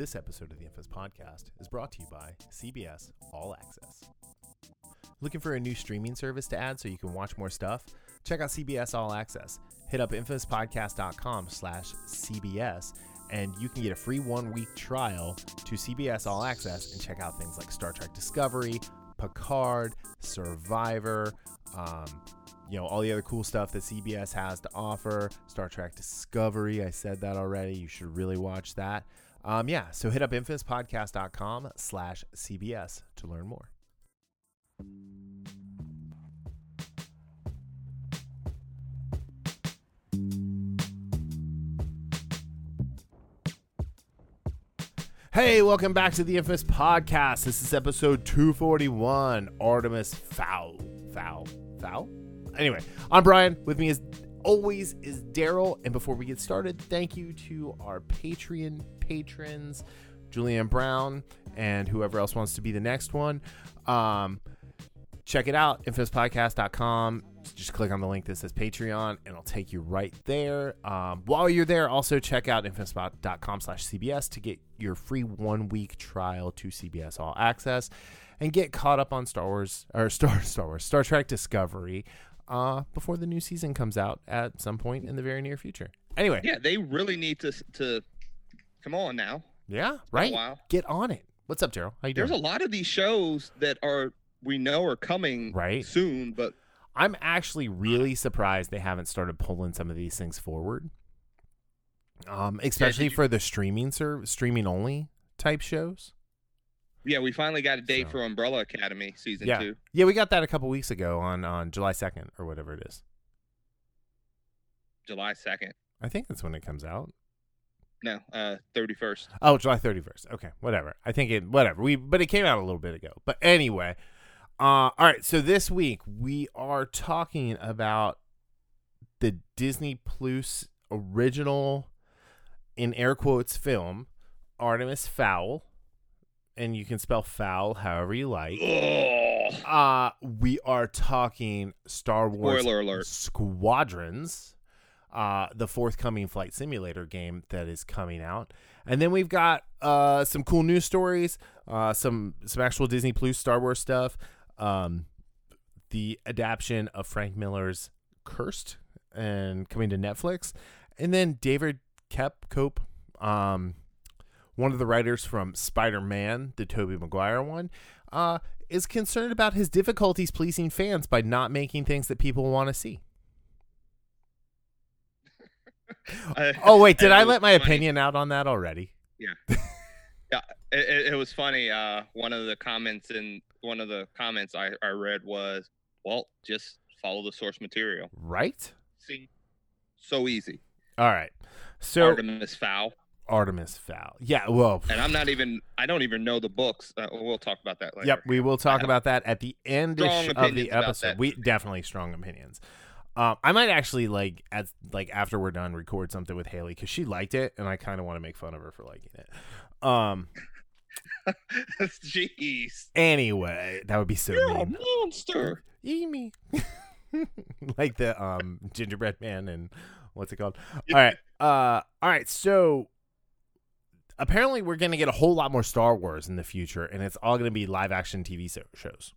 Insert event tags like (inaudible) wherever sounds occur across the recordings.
This episode of the Infamous Podcast is brought to you by CBS All Access. Looking for a new streaming service to add so you can watch more stuff? Check out CBS All Access. Hit up infamouspodcast.com slash CBS and you can get a free one-week trial to CBS All Access and check out things like Star Trek Discovery, Picard, Survivor, um, you know, all the other cool stuff that CBS has to offer. Star Trek Discovery, I said that already. You should really watch that. Um, yeah, so hit up infamouspodcast.com slash CBS to learn more. Hey, welcome back to the Infamous Podcast. This is episode 241, Artemis Fowl. Fowl? Fowl? Anyway, I'm Brian. With me as always is Darryl. And before we get started, thank you to our Patreon patrons, Julianne Brown, and whoever else wants to be the next one. Um, check it out, infamouspodcast.com. Just click on the link that says Patreon, and it'll take you right there. Um, while you're there, also check out infamouscom slash CBS to get your free one week trial to CBS All Access and get caught up on Star Wars or (laughs) Star Star Wars Star Trek Discovery uh, before the new season comes out at some point in the very near future. Anyway, Yeah, they really need to to come on now. yeah, right. Get on it. What's up, Darryl? How you doing? There's a lot of these shows that are we know are coming Right. soon, but I'm actually really surprised they haven't started pulling some of these things forward. Um, especially you- for the streaming serv- streaming only type shows. Yeah, we finally got a date So- for Umbrella Academy season yeah, two. yeah, we got that a couple weeks ago on on July second or whatever it is. July second. I think that's when it comes out. No, uh, thirty first. Oh, July thirty first. Okay, whatever. I think it whatever. We but it came out a little bit ago. But anyway, uh, all right. So this week we are talking about the Disney Plus original, in air quotes, film Artemis Fowl, and you can spell foul however you like. Oh, Uh, we are talking Star Wars Spoiler alert. Squadrons, uh, the forthcoming flight simulator game that is coming out, and then we've got uh, some cool news stories, uh, some some actual Disney Plus Star Wars stuff, um, the adaptation of Frank Miller's Cursed and coming to Netflix, and then David Kep Cope, um, one of the writers from Spider Man, the Tobey Maguire one, uh, is concerned about his difficulties pleasing fans by not making things that people want to see. (laughs) I- Oh wait, did I let my funny. opinion out on that already? Yeah, (laughs) it, it was funny. Uh, one of the comments in one of the comments I, I read was, "Well, just follow the source material. Right? See, so easy." All right. So Artemis Fowl, Artemis Fowl. Yeah, well, and I'm not even. I don't even know the books. Uh, we'll talk about that later. Yep, we will talk about that at the end of the episode. We definitely strong opinions. Um, I might actually like as like after we're done record something with Haley because she liked it and I kind of want to make fun of her for liking it. Um. (laughs) Jeez. Anyway, that would be so You're a monster. Eat (laughs) me. like the um gingerbread man and what's it called? All right. Uh all right, so apparently we're going to get a whole lot more Star Wars in the future and it's all going to be live action TV shows.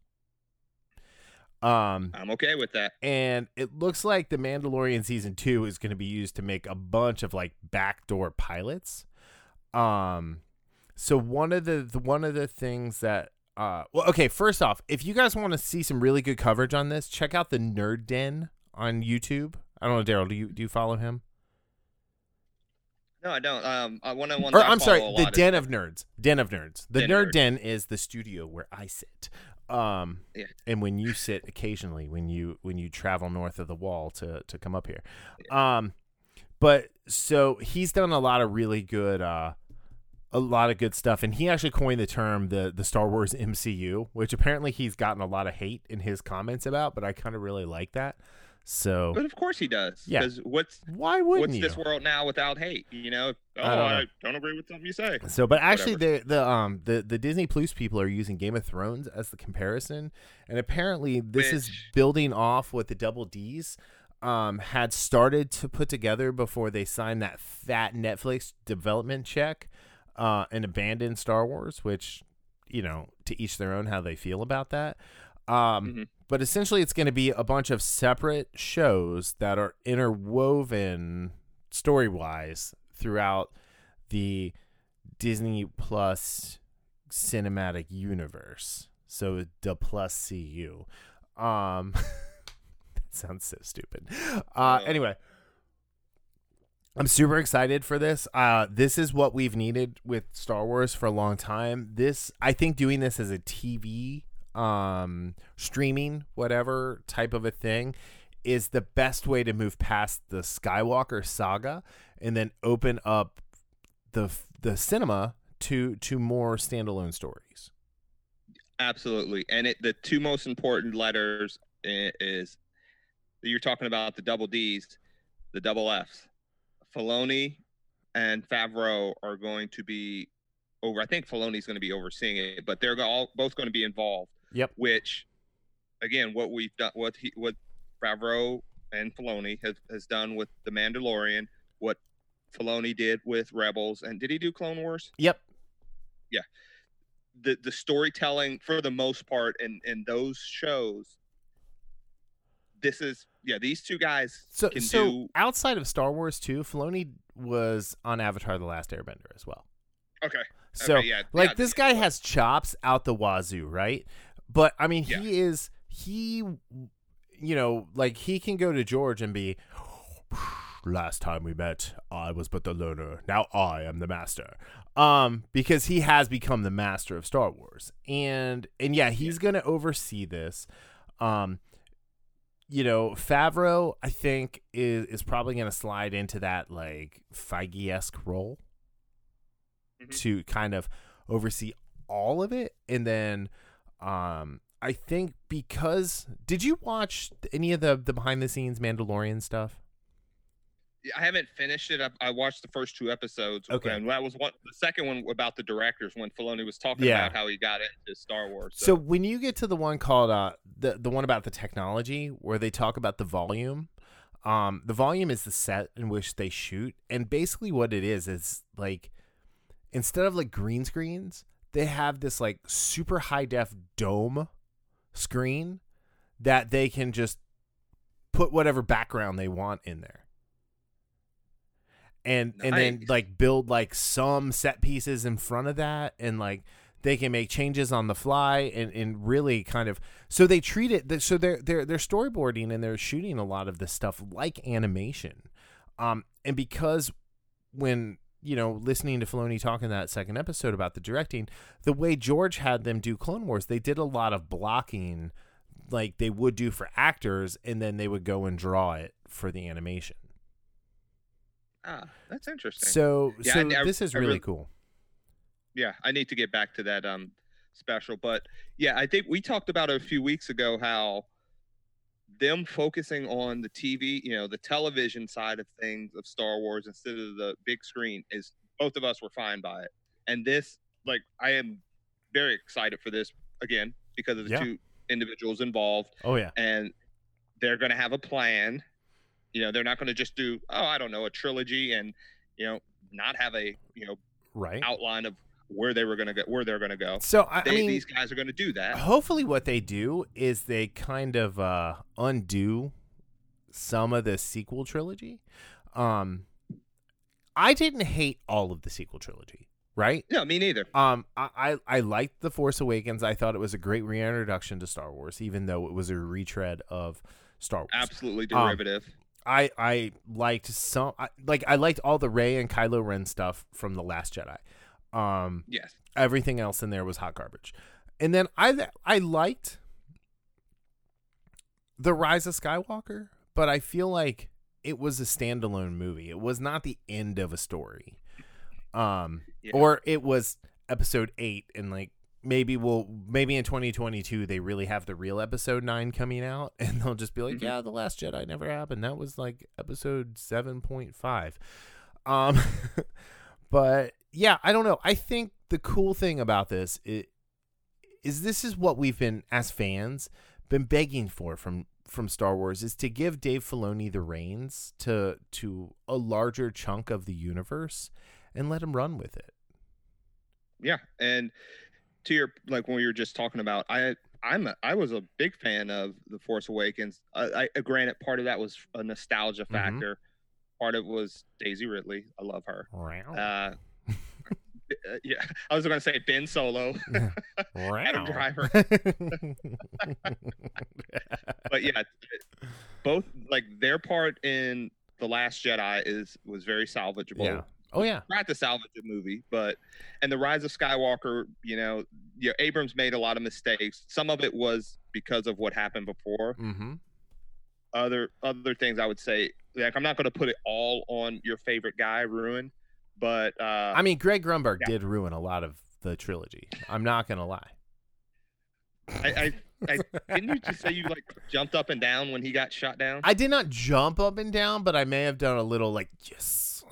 Um I'm okay with that. and it looks like the Mandalorian season 2 is going to be used to make a bunch of like backdoor pilots. Um so one of the, the one of the things that uh well okay, first off, if you guys want to see some really good coverage on this, check out the Nerd Den on YouTube. I don't know, Darryl, do you do you follow him? No, I don't. Um, I one of the ones. Or I'm sorry, the Den of Nerds. Den of Nerds. The Den Nerd. Den is the studio where I sit. Um Yeah. and when you sit occasionally when you when you travel north of the wall to to come up here. Um but so he's done a lot of really good uh a lot of good stuff and he actually coined the term the the Star Wars MCU, which apparently he's gotten a lot of hate in his comments about, but I kind of really like that. So But of course he does. Yeah. Because what's why wouldn't what's you? this world now without hate? You know. Oh, I don't know. I don't agree with something you say. So, but actually, the the um the the Disney Plus people are using Game of Thrones as the comparison, and apparently this is building off what the Double D's um had started to put together before they signed that fat Netflix development check. uh, and abandon Star Wars, which you know to each their own how they feel about that. Um, Mhm. But essentially, it's going to be a bunch of separate shows that are interwoven story wise throughout the Disney Plus cinematic universe. So the plus CU. Um, (laughs) that sounds so stupid. Uh, anyway, I'm super excited for this. Uh, this is what we've needed with Star Wars for a long time. This, I think, doing this as a TV, um, streaming, whatever type of a thing, is the best way to move past the Skywalker saga and then open up the the cinema to to more standalone stories. Absolutely. And it, the two most important letters is you're talking about the double D's, the double F's. Filoni and Favreau are going to be over. I think Filoni's going to be overseeing it, but they're all both going to be involved. Yep. Which, again, what we've done, what he, what Favreau and Filoni has has done with the Mandalorian, what Filoni did with Rebels, and did he do Clone Wars? Yep. Yeah. The the storytelling for the most part in in those shows this is yeah these two guys So can so do outside of Star Wars too, Filoni was on Avatar: The Last Airbender as well. okay So okay, yeah like yeah, this guy has chops out the wazoo, right? But I mean, Yeah. he is he, you know, like he can go to George and be. Last time we met, I was but the learner. Now I am the master. Um, because he has become the master of Star Wars, and and yeah, he's gonna oversee this. Um, you know, Favreau, I think is is probably gonna slide into that like Feige esque role Mhm. to kind of oversee all of it, and then um, I think because did you watch any of the the behind the scenes Mandalorian stuff? i haven't finished it I, I watched the first two episodes Okay. and that was one the second one about the directors when Filoni was talking Yeah. about how he got into Star Wars So when you get to the one called uh the the one about the technology where they talk about the volume, um the volume is the set in which they shoot and basically what it is is like instead of like green screens, they have this like super high def dome screen that they can just put whatever background they want in there. And and then like build like some set pieces in front of that and like they can make changes on the fly and, and really kind of so they treat it so they're they're they're storyboarding and they're shooting a lot of this stuff like animation um and because when you know listening to Filoni talk in that second episode about the directing the way George had them do Clone Wars they did a lot of blocking like they would do for actors and then they would go and draw it for the animation. Ah that's interesting. So Yeah, so I- I- this is I really really- cool. Yeah i need to get back to that um special but yeah i think we talked about a few weeks ago how them focusing on the tv you know the television side of things of star wars instead of the big screen is both of us were fine by it. And this like i am very excited for this again because of the Yeah. two individuals involved. Oh yeah. And they're going to have a plan. You know they're not going to just do oh i don't know a trilogy and you know not have a you know right. outline of where they were going to go, where they're going to go. so I, They, I mean these guys are going to do that. hopefully what they do is they kind of uh undo some of the sequel trilogy um i didn't hate all of the sequel trilogy right No, me neither. um i i, I liked the force awakens i thought it was a great reintroduction to star wars even though it was a retread of star wars Absolutely Um, derivative. i i liked some I, like i liked all the ray and kylo ren stuff from the last jedi um yes. everything else in there was hot garbage. And then I I liked the Rise of Skywalker, but I feel like it was a standalone movie. It was not the end of a story. Um Yeah. or it was episode 8 and like maybe we'll maybe in 2022 they really have the real episode 9 coming out (laughs) and they'll just be like, Mhm. "Yeah, the last Jedi never happened. That was like episode 7.5." Um (laughs) but yeah, I don't know. I think the cool thing about this is, is this is what we've been as fans been begging for from from Star Wars is to give Dave Filoni the reins to to a larger chunk of the universe and let him run with it. Yeah, and to your like when we were just talking about, I I'm a, I was a big fan of the Force Awakens. I, I granted part of that was a nostalgia Mhm. factor. Part of it was Daisy Ridley. I love her. Uh, uh, yeah, (laughs) I was going to say Ben Solo, (laughs) Adam Driver, (laughs) but yeah, both like their part in the Last Jedi is was very salvageable. yeah. Oh yeah. Not to salvage the movie, but and the Rise of Skywalker, you know, yeah, Abrams made a lot of mistakes. Some of it was because of what happened before. Mm-hmm. Other other things I would say, like I'm not going to put it all on your favorite guy, Ruin, but uh, I mean, Greg Grunberg Yeah. did ruin a lot of the trilogy. I'm not gonna lie. I, I, I didn't you just say you like jumped up and down when he got shot down? I did not jump up and down, but I may have done a little like yes,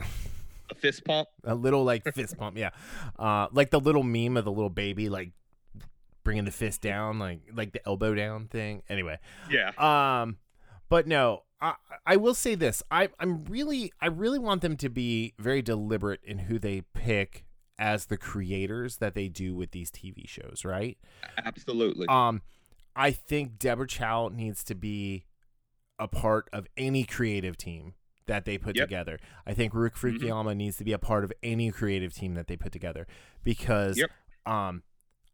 A fist pump. a little like fist pump. Yeah, uh, like the little meme of the little baby like bringing the fist down, like like the elbow down thing. Anyway, Yeah. um, but no, I I will say this. I I'm really I really want them to be very deliberate in who they pick as the creators that they do with these TV shows, right? Absolutely. Um, I think Deborah Chow needs to be a part of any creative team that they put Yep. together. I think Rook Mhm. Needs to be a part of any creative team that they put together because, Yep. um,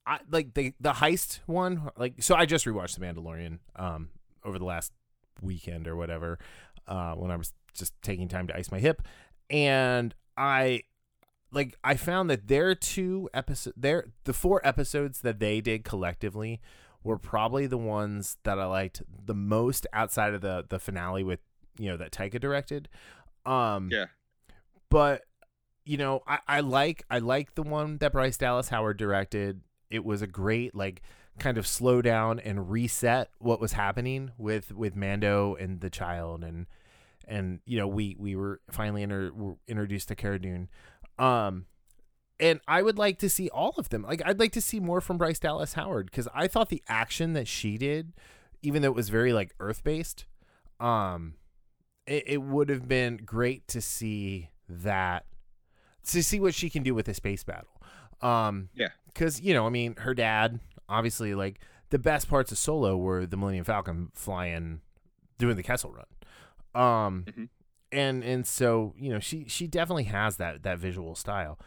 I like the the heist one. Like, so I just rewatched The Mandalorian um over the last weekend or whatever, uh, when I was just taking time to ice my hip, and I like I found that their two episode their the four episodes that they did collectively were probably the ones that I liked the most outside of the the finale with you know that Taika directed. Um Yeah. But you know, I, I like I like the one that Bryce Dallas Howard directed. It was a great like kind of slow down and reset what was happening with with Mando and the child and and you know we we were finally inter- were introduced to Cara Dune. Um, and I would like to see all of them. Like I'd like to see more from Bryce Dallas Howard because I thought the action that she did, even though it was very like Earth based, um, it, it would have been great to see that to see what she can do with a space battle. Um, Yeah. because you know, I mean, her dad obviously like the best parts of Solo were the Millennium Falcon flying, doing the Kessel Run. Um, Mhm. and and so you know she she definitely has that that visual style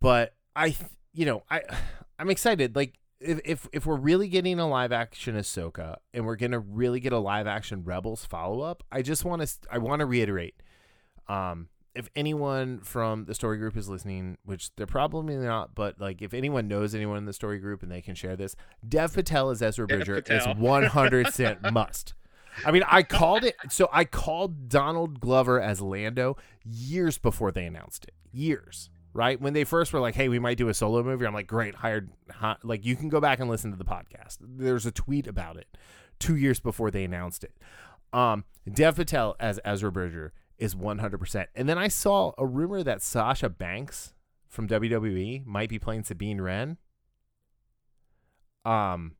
but i you know i (sighs) i'm excited like if if, if we're really getting a live action ahsoka and we're gonna really get a live action rebels follow-up i just want to i want to reiterate um if anyone from the story group is listening which they're probably not but like if anyone knows anyone in the story group and they can share this dev patel as ezra bridger is 100% (laughs) must I mean, I called it. So I called Donald Glover as Lando years before they announced it. Years, right? When they first were like, "Hey, we might do a solo movie," I'm like, "Great, hired." hi- Like, you can go back and listen to the podcast. There's a tweet about it two years before they announced it. Um, Dev Patel as Ezra Bridger is 100%. And then I saw a rumor that Sasha Banks from WWE might be playing Sabine Wren. Um,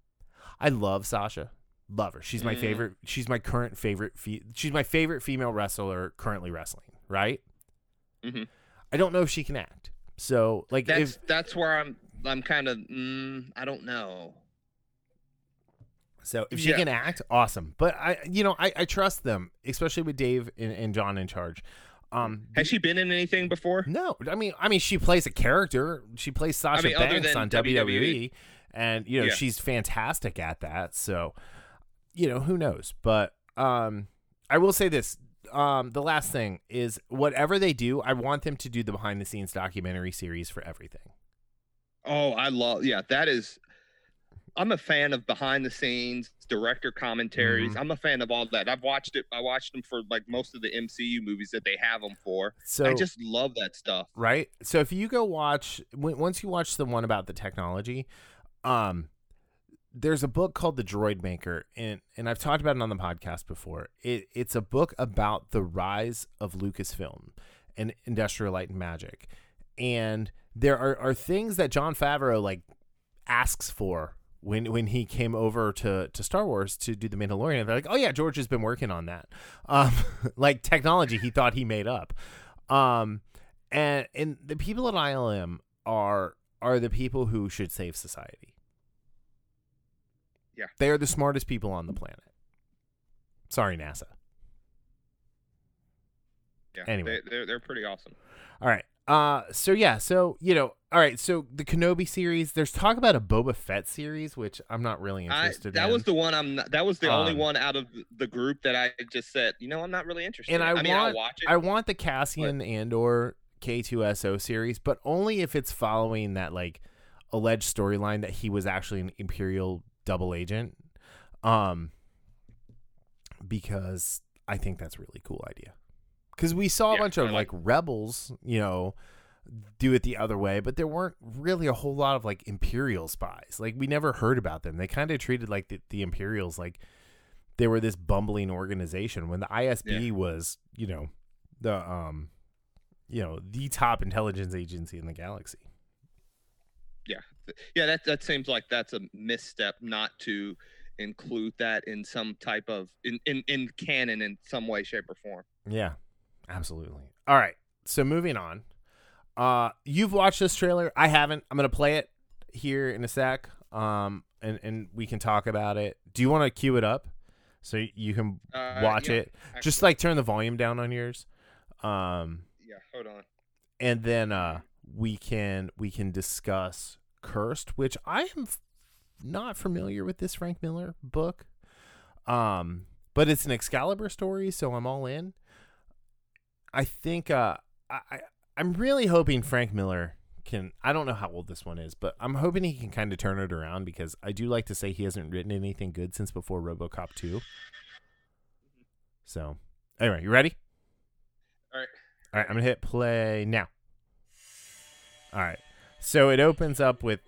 I love Sasha. Love her. She's my Mm. favorite. She's my current favorite. Fe- she's my favorite female wrestler currently wrestling. Right. Mhm. I don't know if she can act. So like That's if that's where I'm I'm kind of mm, I don't know. So if she Yeah. can act, awesome. But I you know I, I trust them, especially with Dave and, and John in charge. Um, Has she been in anything before? No, I mean, I mean, she plays a character. She plays Sasha mean, Banks on WWE, WWE. and you know Yeah. she's fantastic at that. So, you know, who knows? But um, I will say this: um, the last thing is whatever they do, I want them to do the behind the scenes documentary series for everything. Oh, I love yeah, that is I'm a fan of behind the scenes director commentaries. Mhm. I'm a fan of all that. I've watched it. I watched them for like most of the MCU movies that they have them for. So I just love that stuff. right? So if you go watch once you watch the one about the technology, um there's a book called The Droid Maker and and I've talked about it on the podcast before. It it's a book about the rise of Lucasfilm and Industrial Light and Magic. And there are, are things that Jon Favreau like asks for when when he came over to to Star Wars to do the Mandalorian. They're like, "Oh yeah, George has been working on that." Um (laughs) like technology he thought he made up. Um and and the people at ILM are are the people who should save society. Yeah. They are the smartest people on the planet. Sorry, NASA. Yeah. Anyway. they, they're they're pretty awesome. All right. Uh so yeah, so you know, all right, so the Kenobi series, there's talk about a Boba Fett series, which I'm not really I, interested that in. was the one I'm. Not, that was the only Um, one out of the group that I just said. You know, I'm not really interested. And in. I mean, want- I'll watch it. I want the Cassian Andor K2SO series, but only if it's following that like alleged storyline that he was actually an Imperial double agent. Um because I think that's a really cool idea. Cuz we saw a Yeah, bunch of like, like- rebels, you know, do it the other way, but there weren't really a whole lot of like Imperial spies. Like we never heard about them. They kind of treated like the, the Imperials like they were this bumbling organization when the ISB was, you know, the um you know, the top intelligence agency in the galaxy. Yeah, yeah, that that seems like that's a misstep not to include that in some type of in in, in canon in some way, shape, or form. Yeah. Absolutely. All right. So moving on. Uh you've watched this trailer. I haven't. I'm going to play it here in a sec. Um and and we can talk about it. Do you want to cue it up so you can Uh, watch yeah, it? Just like turn the volume down on yours. Um yeah, hold on. and then uh we can we can discuss cursed which i am f- not familiar with this frank miller book um but it's an excalibur story so i'm all in i think uh i I- i'm really hoping frank miller can i don't know how old this one is but i'm hoping he can kind of turn it around because i do like to say he hasn't written anything good since before robocop 2 so anyway you ready All right. all right, I'm gonna hit play now. All right, so it opens up with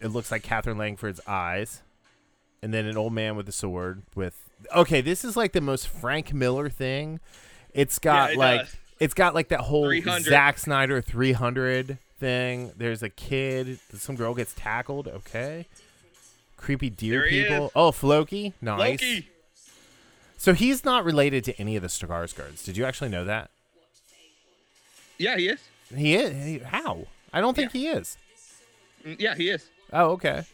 it looks like Katherine Langford's eyes, and then an old man with a sword. With okay, this is like the most Frank Miller thing. It's got Yeah, it like does. it's got like that whole 300. Zack Snyder 300 thing. There's a kid, some girl gets tackled. Okay, creepy deer There people. Oh, Floki, nice. Loki. So he's not related to any of the Skarsgårds. Did you actually know that? Yeah, he is. He is. He- how? I don't think he is. Mm, Yeah, he is. Oh, okay.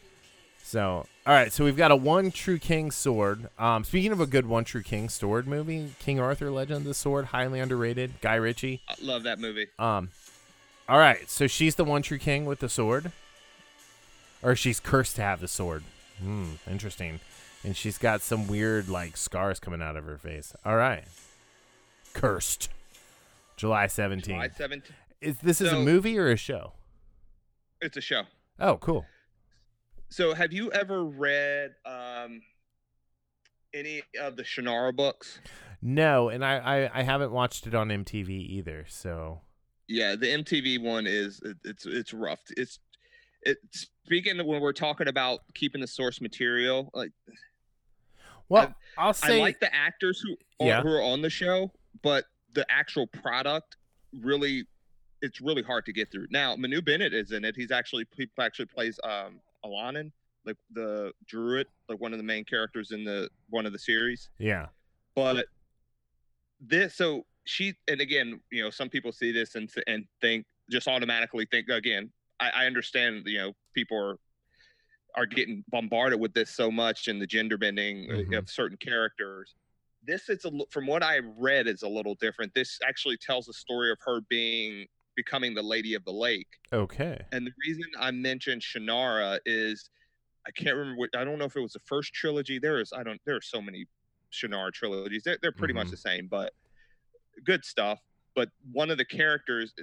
So, all right. So we've got a One True King sword. Um, speaking of a good One True King sword movie, King Arthur: Legend of the Sword, highly underrated. Guy Ritchie. I love that movie. Um, all right. So she's the One True King with the sword, or she's cursed to have the sword. Hmm. Interesting. And she's got some weird like scars coming out of her face. All right. Cursed. July seventeenth. July 17th. Is this is a movie or a show? It's a show. Oh, cool. So, have you ever read um, any of the Shannara books? No, and I, I I haven't watched it on MTV either. So Yeah, the MTV one is it, it's it's rough. It's it. Speaking of when we're talking about keeping the source material, like well, I, will say I like the actors who are, Yeah. who are on the show, but the actual product really, it's really hard to get through. Now, Manu Bennett is in it. He's actually he actually plays um Allanon, like the druid, like one of the main characters in the one of the series. yeah, But this, so she, and again, you know, some people see this and and think just automatically think again. I, I understand, you know, people are are getting bombarded with this so much and the gender bending Mhm. of certain characters. This is a from what I read is a little different. This actually tells a story of her being becoming the lady of the lake. okay, And the reason I mentioned Shannara is I can't remember what I don't know if it was the first trilogy. There is I don't there are so many Shannara trilogies. They're they're pretty much Mhm. the same, but good stuff. But one of the characters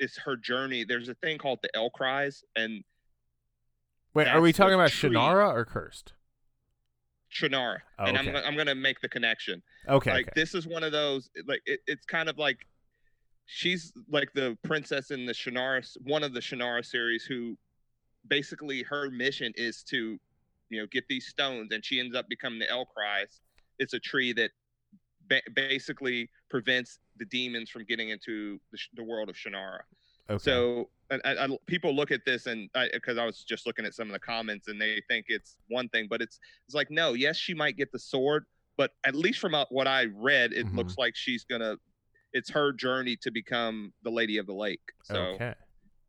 is her journey. There's a thing called the Ellcrys and wait, are we talking about tree. Shannara or Cursed? Shannara. Oh, and I'm I'm gonna make the connection. Okay, like okay. this is one of those like it, it's kind of like she's like the princess in the Shannara one of the Shannara series who basically her mission is to you know get these stones and she ends up becoming the Ellcrys. It's a tree that ba- basically prevents the demons from getting into the, sh- the world of Shannara. okay. So and, and, and people look at this and because I, was just looking at some of the comments and they think it's one thing, but it's it's like no, yes, she might get the sword, but at least from uh, what I read, it Mhm. looks like she's gonna. It's her journey to become the Lady of the Lake. So okay,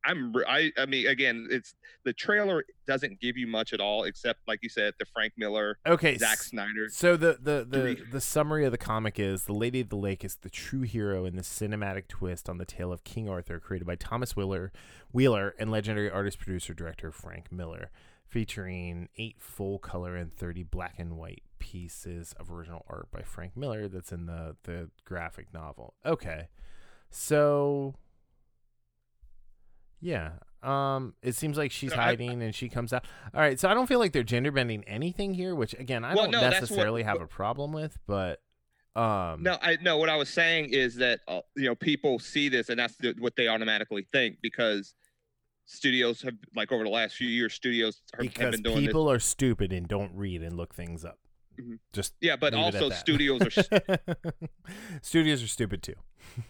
I'm I I mean again, it's the trailer doesn't give you much at all except like you said the Frank Miller, Okay, Zack Snyder. So the the the, the summary of the comic is the Lady of the Lake is the true hero in the cinematic twist on the tale of King Arthur, created by Thomas Wheeler, Wheeler and legendary artist, producer, director Frank Miller, featuring eight full color and thirty black and white pieces of original art by Frank Miller. That's in the the graphic novel. Okay, so yeah. Um, it seems like she's No, I- hiding and she comes out. All right, so I don't feel like they're gender bending anything here, which again I Well, don't no, that's what- necessarily have a problem with, but um, No, I no. What I was saying is that uh, you know people see this and that's the, what they automatically think because studios have like over the last few years studios have, have been doing this. people are stupid and don't read and look things up. Mhm. Just Yeah, but leave it at also studios are (laughs) studios are stupid too. (laughs)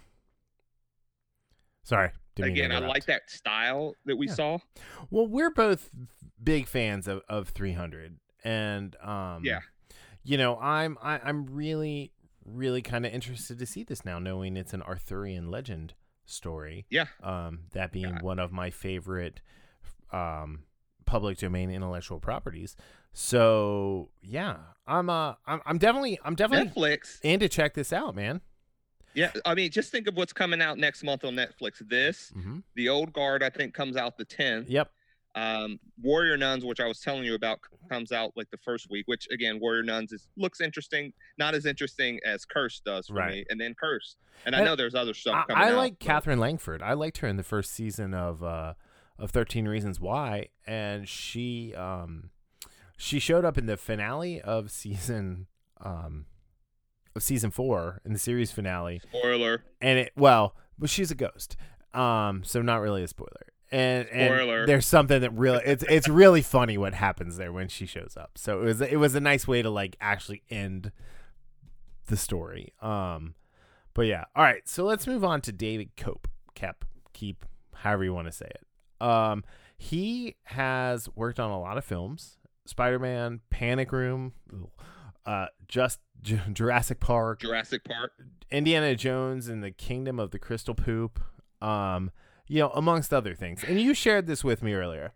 Sorry, didn't mean to again. I like that style that we Yeah. saw. Well, we're both big fans of, of 300, and um, Yeah. you know, I'm I, I'm really really kind of interested to see this now, knowing it's an Arthurian legend story. Yeah. Um, that being Yeah. one of my favorite um public domain intellectual properties. So yeah, I'm uh I'm, I'm definitely I'm definitely Netflix. in to check this out, man. Yeah, I mean, just think of what's coming out next month on Netflix. This, Mm-hmm. The Old Guard, I think, comes out the 10th. Yep. Um, Warrior Nuns, which I was telling you about, comes out like the first week. Which again, Warrior Nuns is looks interesting, not as interesting as Curse does for Right. me. And then Curse, and I know there's other stuff I, coming I out. like but- Katherine Langford. I liked her in the first season of uh of Thirteen Reasons Why, and she um she showed up in the finale of season um of season four in the series finale, Spoiler. and it well, but she's a ghost, um, so not really a spoiler. And, and there's something that really it's it's really funny what happens there when she shows up. So it was it was a nice way to like actually end the story. Um, but yeah, all right. So let's move on to David Cope, Kep, Keep, however you want to say it. Um, he has worked on a lot of films: Spider-Man, Panic Room, uh, just (laughs) J- Jurassic Park, Jurassic Park. Indiana Jones and the Kingdom of the Crystal Poop, um, you know, amongst other things. And you shared this with me earlier.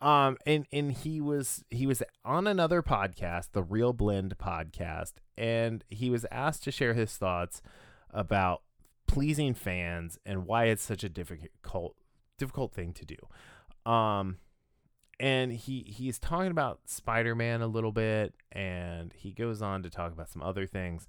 Um, and and he was he was on another podcast, the ReelBlend podcast, and he was asked to share his thoughts about pleasing fans and why it's such a difficult difficult thing to do. Um, and he he's talking about Spider-Man a little bit, and he goes on to talk about some other things.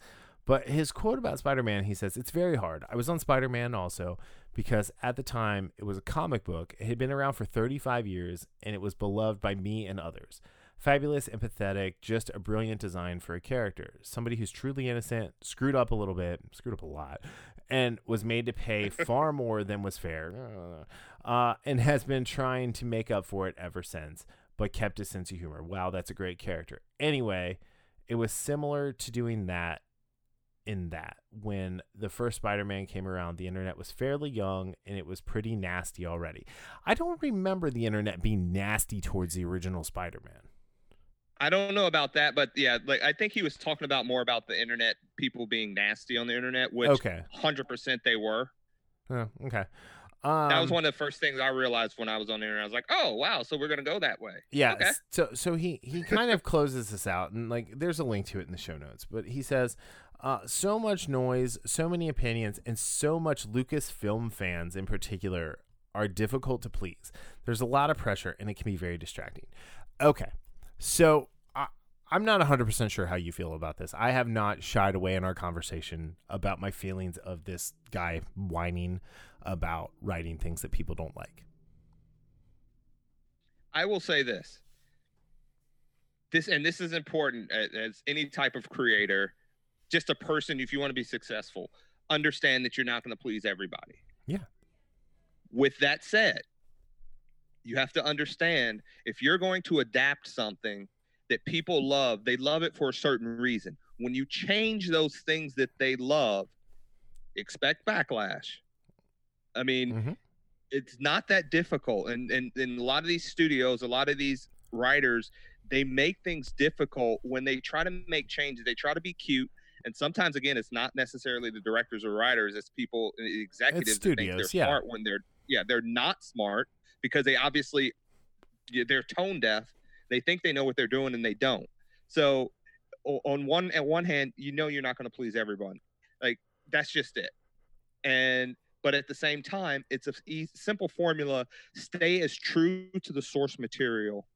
But his quote about Spider Man, he says, It's very hard. I was on Spider Man also because at the time it was a comic book. It had been around for 35 years and it was beloved by me and others. Fabulous, empathetic, just a brilliant design for a character. Somebody who's truly innocent, screwed up a little bit, screwed up a lot, and was made to pay (laughs) far more than was fair, uh, and has been trying to make up for it ever since, but kept his sense of humor. Wow, that's a great character. Anyway, it was similar to doing that in that when the first Spider-Man came around, the internet was fairly young and it was pretty nasty already. I don't remember the internet being nasty towards the original Spider-Man. I don't know about that, but yeah, like I think he was talking about more about the internet, people being nasty on the internet, which Okay. hundred percent they were. Oh, okay. Um, That was one of the first things I realized when I was on the internet. I was like, oh wow, so we're gonna go that way. Yeah. Okay. So so he he kind of closes this out, and like there's a link to it in the show notes. But he says, uh, so much noise, so many opinions, and so much Lucasfilm fans in particular are difficult to please. There's a lot of pressure, and it can be very distracting. Okay, so. I I'm not 100% sure how you feel about this. I have not shied away in our conversation about my feelings of this guy whining about writing things that people don't like. I will say this. This and this is important as, as any type of creator, just a person. If you want to be successful, understand that you're not going to please everybody. Yeah. With that said, you have to understand if you're going to adapt something that people love, they love it for a certain reason. When you change those things that they love, expect backlash. I mean, Mhm. it's not that difficult and, and and a lot of these studios a lot of these writers they make things difficult when they try to make changes they try to be cute and sometimes again it's not necessarily the directors or writers it's people executives that think studios, they're yeah. smart when they're yeah, they're not smart because they obviously they're tone deaf. They think they know what they're doing and they don't. So on one at one hand, you know you're not going to please everyone. Like that's just it. And but at the same time, it's a simple formula: stay as true to the source material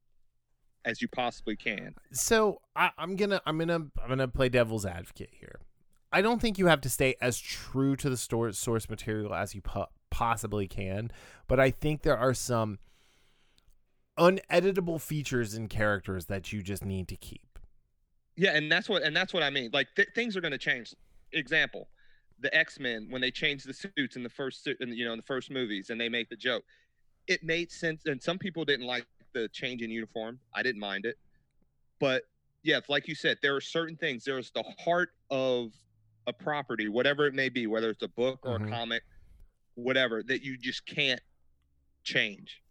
as you possibly can. So I, I'm gonna I'm gonna I'm gonna play devil's advocate here. I don't think you have to stay as true to the source material as you po- possibly can, but I think there are some uneditable features and characters that you just need to keep. Yeah, and that's what and that's what I mean. Like th- things are going to change. Example: the X Men when they changed the suits in the first in, you know in the first movies and they make the joke. It made sense, and some people didn't like the change in uniform. I didn't mind it, but yeah, like you said, there are certain things. There's the heart of a property, whatever it may be, whether it's a book or mm-hmm. a comic, whatever, that you just can't change.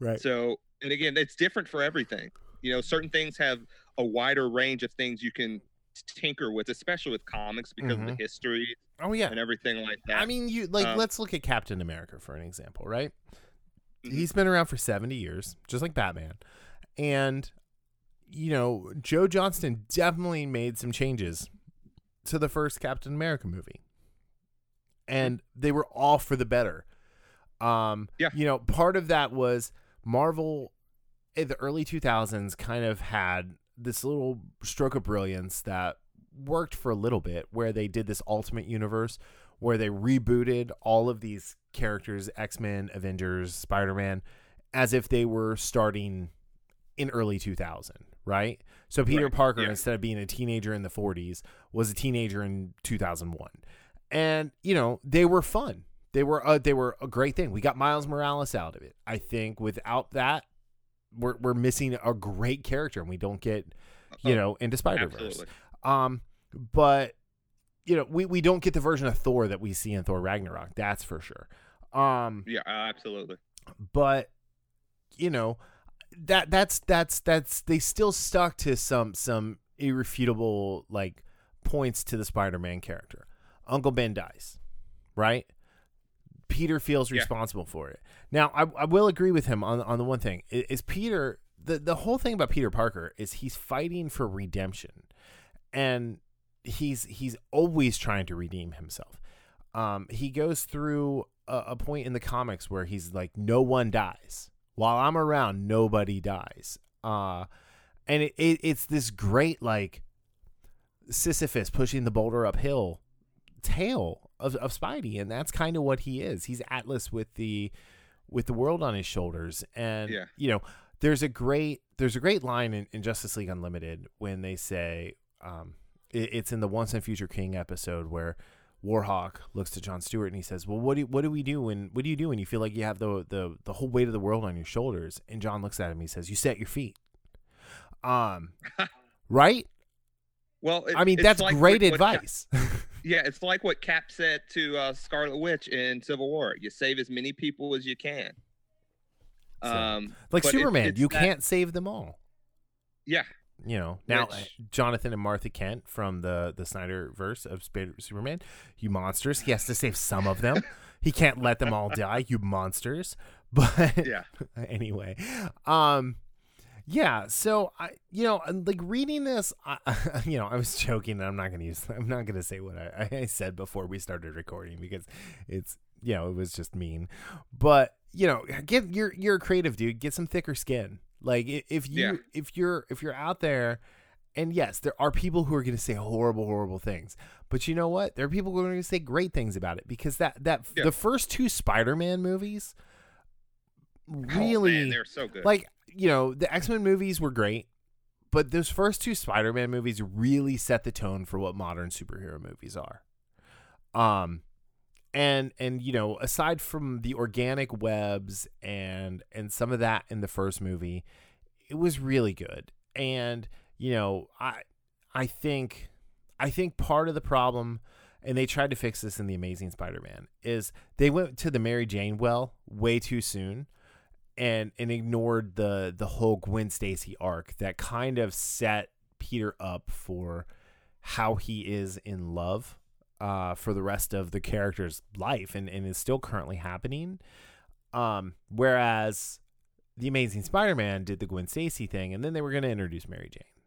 Right. So, and again, it's different for everything. You know, certain things have a wider range of things you can tinker with, especially with comics because mm-hmm. of the mm-hmm. history. Oh yeah, and everything like that. I mean, you like um, let's look at Captain America for an example, right? Mm-hmm. He's been around for seventy years, just like Batman, and you know, Joe Johnston definitely made some changes to the first Captain America movie. And they were all for the better. Um, yeah. You know, part of that was Marvel in the early 2000s kind of had this little stroke of brilliance that worked for a little bit where they did this ultimate universe where they rebooted all of these characters X-Men, Avengers, Spider-Man as if they were starting in early 2000, right? So Peter right. Parker, yeah. instead of being a teenager in the 40s, was a teenager in 2001, and you know they were fun. They were uh, they were a great thing. We got Miles Morales out of it. I think without that, we're we're missing a great character, and we don't get you oh, know into Spider Verse. Um, but you know we we don't get the version of Thor that we see in Thor Ragnarok. That's for sure. Um, yeah, absolutely. But you know that that's that's that's they still stuck to some some irrefutable like points to the Spider-Man character. Uncle Ben dies, right? Peter feels yeah. responsible for it. Now, I, I will agree with him on on the one thing is, is Peter. The the whole thing about Peter Parker is he's fighting for redemption, and he's he's always trying to redeem himself. Um, he goes through a, a point in the comics where he's like, no one dies while I'm around, nobody dies. Uh, and it, it, it's this great like Sisyphus pushing the boulder uphill tale of, of Spidey, and that's kind of what he is. He's Atlas with the with the world on his shoulders, and yeah. you know, there's a great there's a great line in, in Justice League Unlimited when they say um, it, it's in the Once and Future King episode where Warhawk looks to John Stewart and he says, "Well, what do what do we do when what do you do when you feel like you have the the the whole weight of the world on your shoulders?" And John looks at him. He says, "You set your feet." Um, (laughs) right? Well, it, I mean that's like great what, advice. (laughs) yeah, it's like what Cap said to uh, Scarlet Witch in Civil War: "You save as many people as you can." So, um, like Superman, it, you that, can't save them all. Yeah, you know now Which, jonathan and martha kent from the the snyder verse of superman you monsters he has to save some of them he can't let them all die you monsters (laughs) but yeah (laughs) anyway um yeah so i you know like reading this I, (laughs) you know i was joking and i'm not gonna use (laughs) i'm not gonna say what I, I said before we started recording because it's you know it was just mean but you know get you're you're a creative dude get some thicker skin like if you yeah. if you're if you're out there and yes, there are people who are going to say horrible horrible things. But you know what? There are people who are going to say great things about it because that that yeah. the first two Spider-Man movies really oh, man, they're so good. Like, you know, the X-Men movies were great, but those first two Spider-Man movies really set the tone for what modern superhero movies are. Um and and you know aside from the organic webs and and some of that in the first movie it was really good and you know i i think i think part of the problem and they tried to fix this in the amazing spider-man is they went to the mary jane well way too soon and and ignored the the whole gwen stacy arc that kind of set peter up for how he is in love uh, for the rest of the character's life and, and is still currently happening. Um, whereas the Amazing Spider-Man did the Gwen Stacy thing, and then they were going to introduce Mary Jane,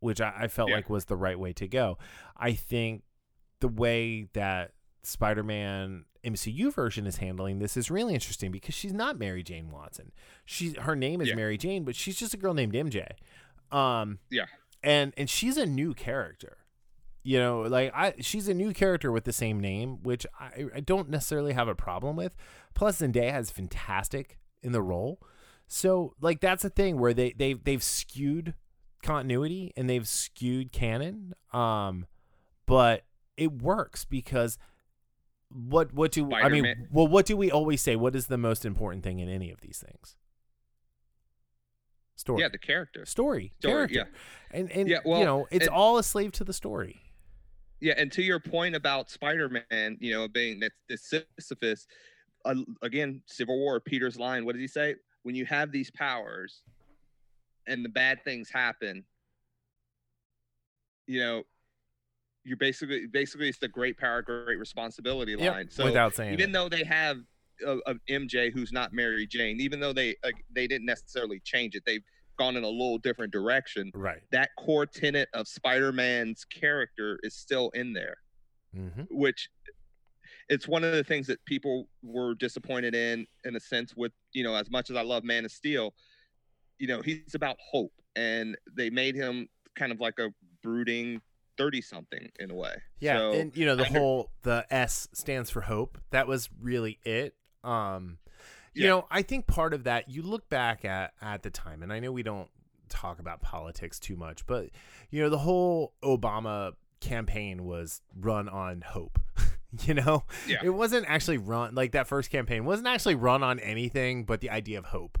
which I, I felt Yeah. like was the right way to go. I think the way that Spider-Man MCU version is handling this is really interesting because she's not Mary Jane Watson. She her name is Yeah. Mary Jane, but she's just a girl named MJ. Um, Yeah. and and she's a new character. You know, like I, she's a new character with the same name, which I, I don't necessarily have a problem with. Plus, Zendaya is fantastic in the role, so like that's a thing where they they they've skewed continuity and they've skewed canon. Um, but it works because what what do I mean? Well, what do we always say? What is the most important thing in any of these things? Story. Yeah, the character. story, Story, character, yeah. and and Yeah, you know it's and- all a slave to the story. Yeah, and to your point about Spider-Man, you know, being that the Sisyphus, uh, again, Civil War, Peter's line. What does he say? When you have these powers, and the bad things happen, you know, you're basically basically it's the great power, great responsibility Yep, line. So without saying even it. though they have a, a MJ who's not Mary Jane, even though they uh, they didn't necessarily change it, they've gone in a little different direction. right. That core tenet of Spider-Man's character is still in there, Mm-hmm. which it's one of the things that people were disappointed in, in a sense. With you know, as much as I love Man of Steel, you know, he's about hope, and they made him kind of like a brooding thirty-something in a way. Yeah, So, and you know the I whole the S stands for hope. That was really it. Um, you Yeah. know, I think part of that you look back at at the time, and I know we don't talk about politics too much, but you know the whole Obama campaign was run on hope. (laughs) you know, Yeah. it wasn't actually run like that first campaign wasn't actually run on anything but the idea of hope.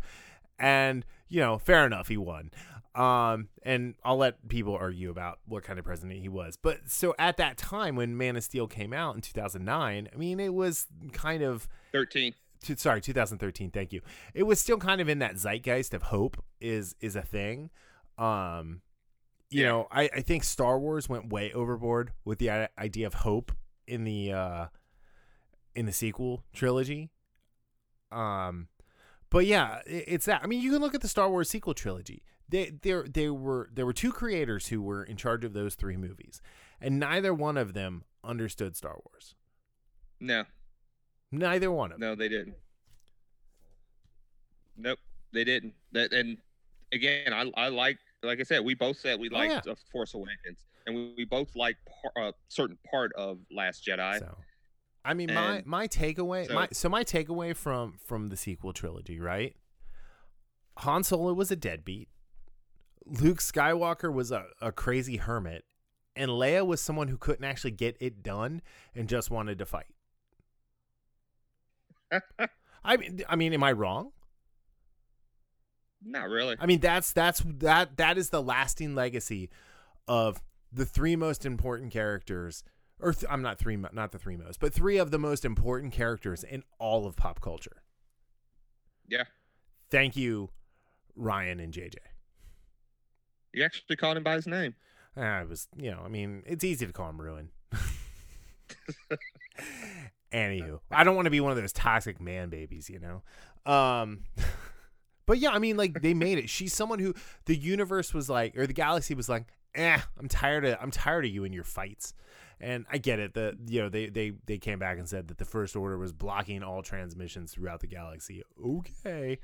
And you know, fair enough, he won. Um, and I'll let people argue about what kind of president he was. But so at that time when Man of Steel came out in 2009, I mean, it was kind of thirteen. to, sorry 2013 thank you it was still kind of in that zeitgeist of hope is is a thing um you Yeah. know I, I think star wars went way overboard with the idea of hope in the uh in the sequel trilogy um but yeah i- it's that i mean you can look at the star wars sequel trilogy they there they were there were two creators who were in charge of those three movies and neither one of them understood star wars No, neither one of them no, they didn't. Nope, they didn't. That and again, I I like like I said, we both said we Oh, liked yeah. The Force Awakens, and we, we both like par, a certain part of Last Jedi. So, I mean, my my takeaway, so- my so my takeaway from from the sequel trilogy, right? Han Solo was a deadbeat. Luke Skywalker was a, a crazy hermit, and Leia was someone who couldn't actually get it done and just wanted to fight. (laughs) I mean, I mean, am I wrong? Not really. I mean, that's that's that that is the lasting legacy of the three most important characters, or th- I'm not three, not the three most, but three of the most important characters in all of pop culture. Yeah, Thank you, Rian and JJ. You actually called him by his name. I was, you know, I mean, it's easy to call him Ruin. Anywho, I don't want to be one of those toxic man babies, you know. Um, (laughs) but yeah, I mean, like they made it. She's someone who the universe was like, or the galaxy was like, eh, I'm tired of, I'm tired of you and your fights. And I get it. The you know they they they came back and said that the first order was blocking all transmissions throughout the galaxy. Okay,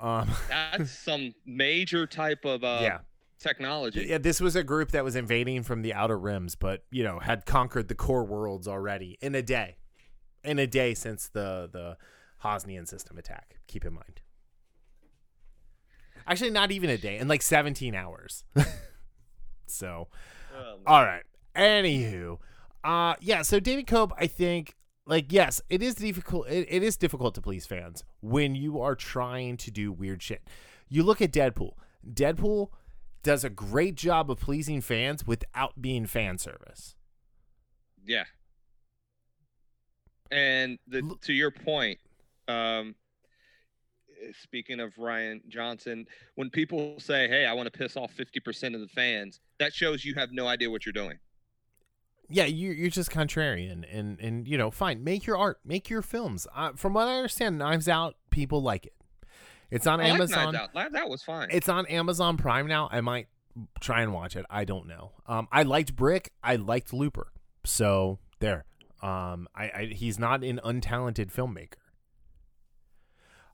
um, That's some major type of uh, (laughs) yeah. Technology. Yeah, this was a group that was invading from the outer rims, but you know had conquered the core worlds already in a day, in a day since the the Hosnian system attack. Keep in mind. Actually, not even a day, in like 17 hours. (laughs) so, Um, all right. Anywho, uh, yeah. So David Koepp, I think, like, yes, it is difficult. It, it is difficult to please fans when you are trying to do weird shit. You look at Deadpool. Deadpool does a great job of pleasing fans without being fan service. Yeah. And the, to your point, um, speaking of Rian Johnson, when people say, "Hey, I want to piss off fifty percent of the fans," that shows you have no idea what you're doing. Yeah, you you're just contrarian, and and you know, fine, make your art, make your films. Uh, from what I understand, Knives Out people like it. It's on I like Amazon. Knives Out. That- was fine. It's on Amazon Prime now. I might try and watch it. I don't know. Um, I liked Brick. I liked Looper. So there. Um, I, I he's not an untalented filmmaker.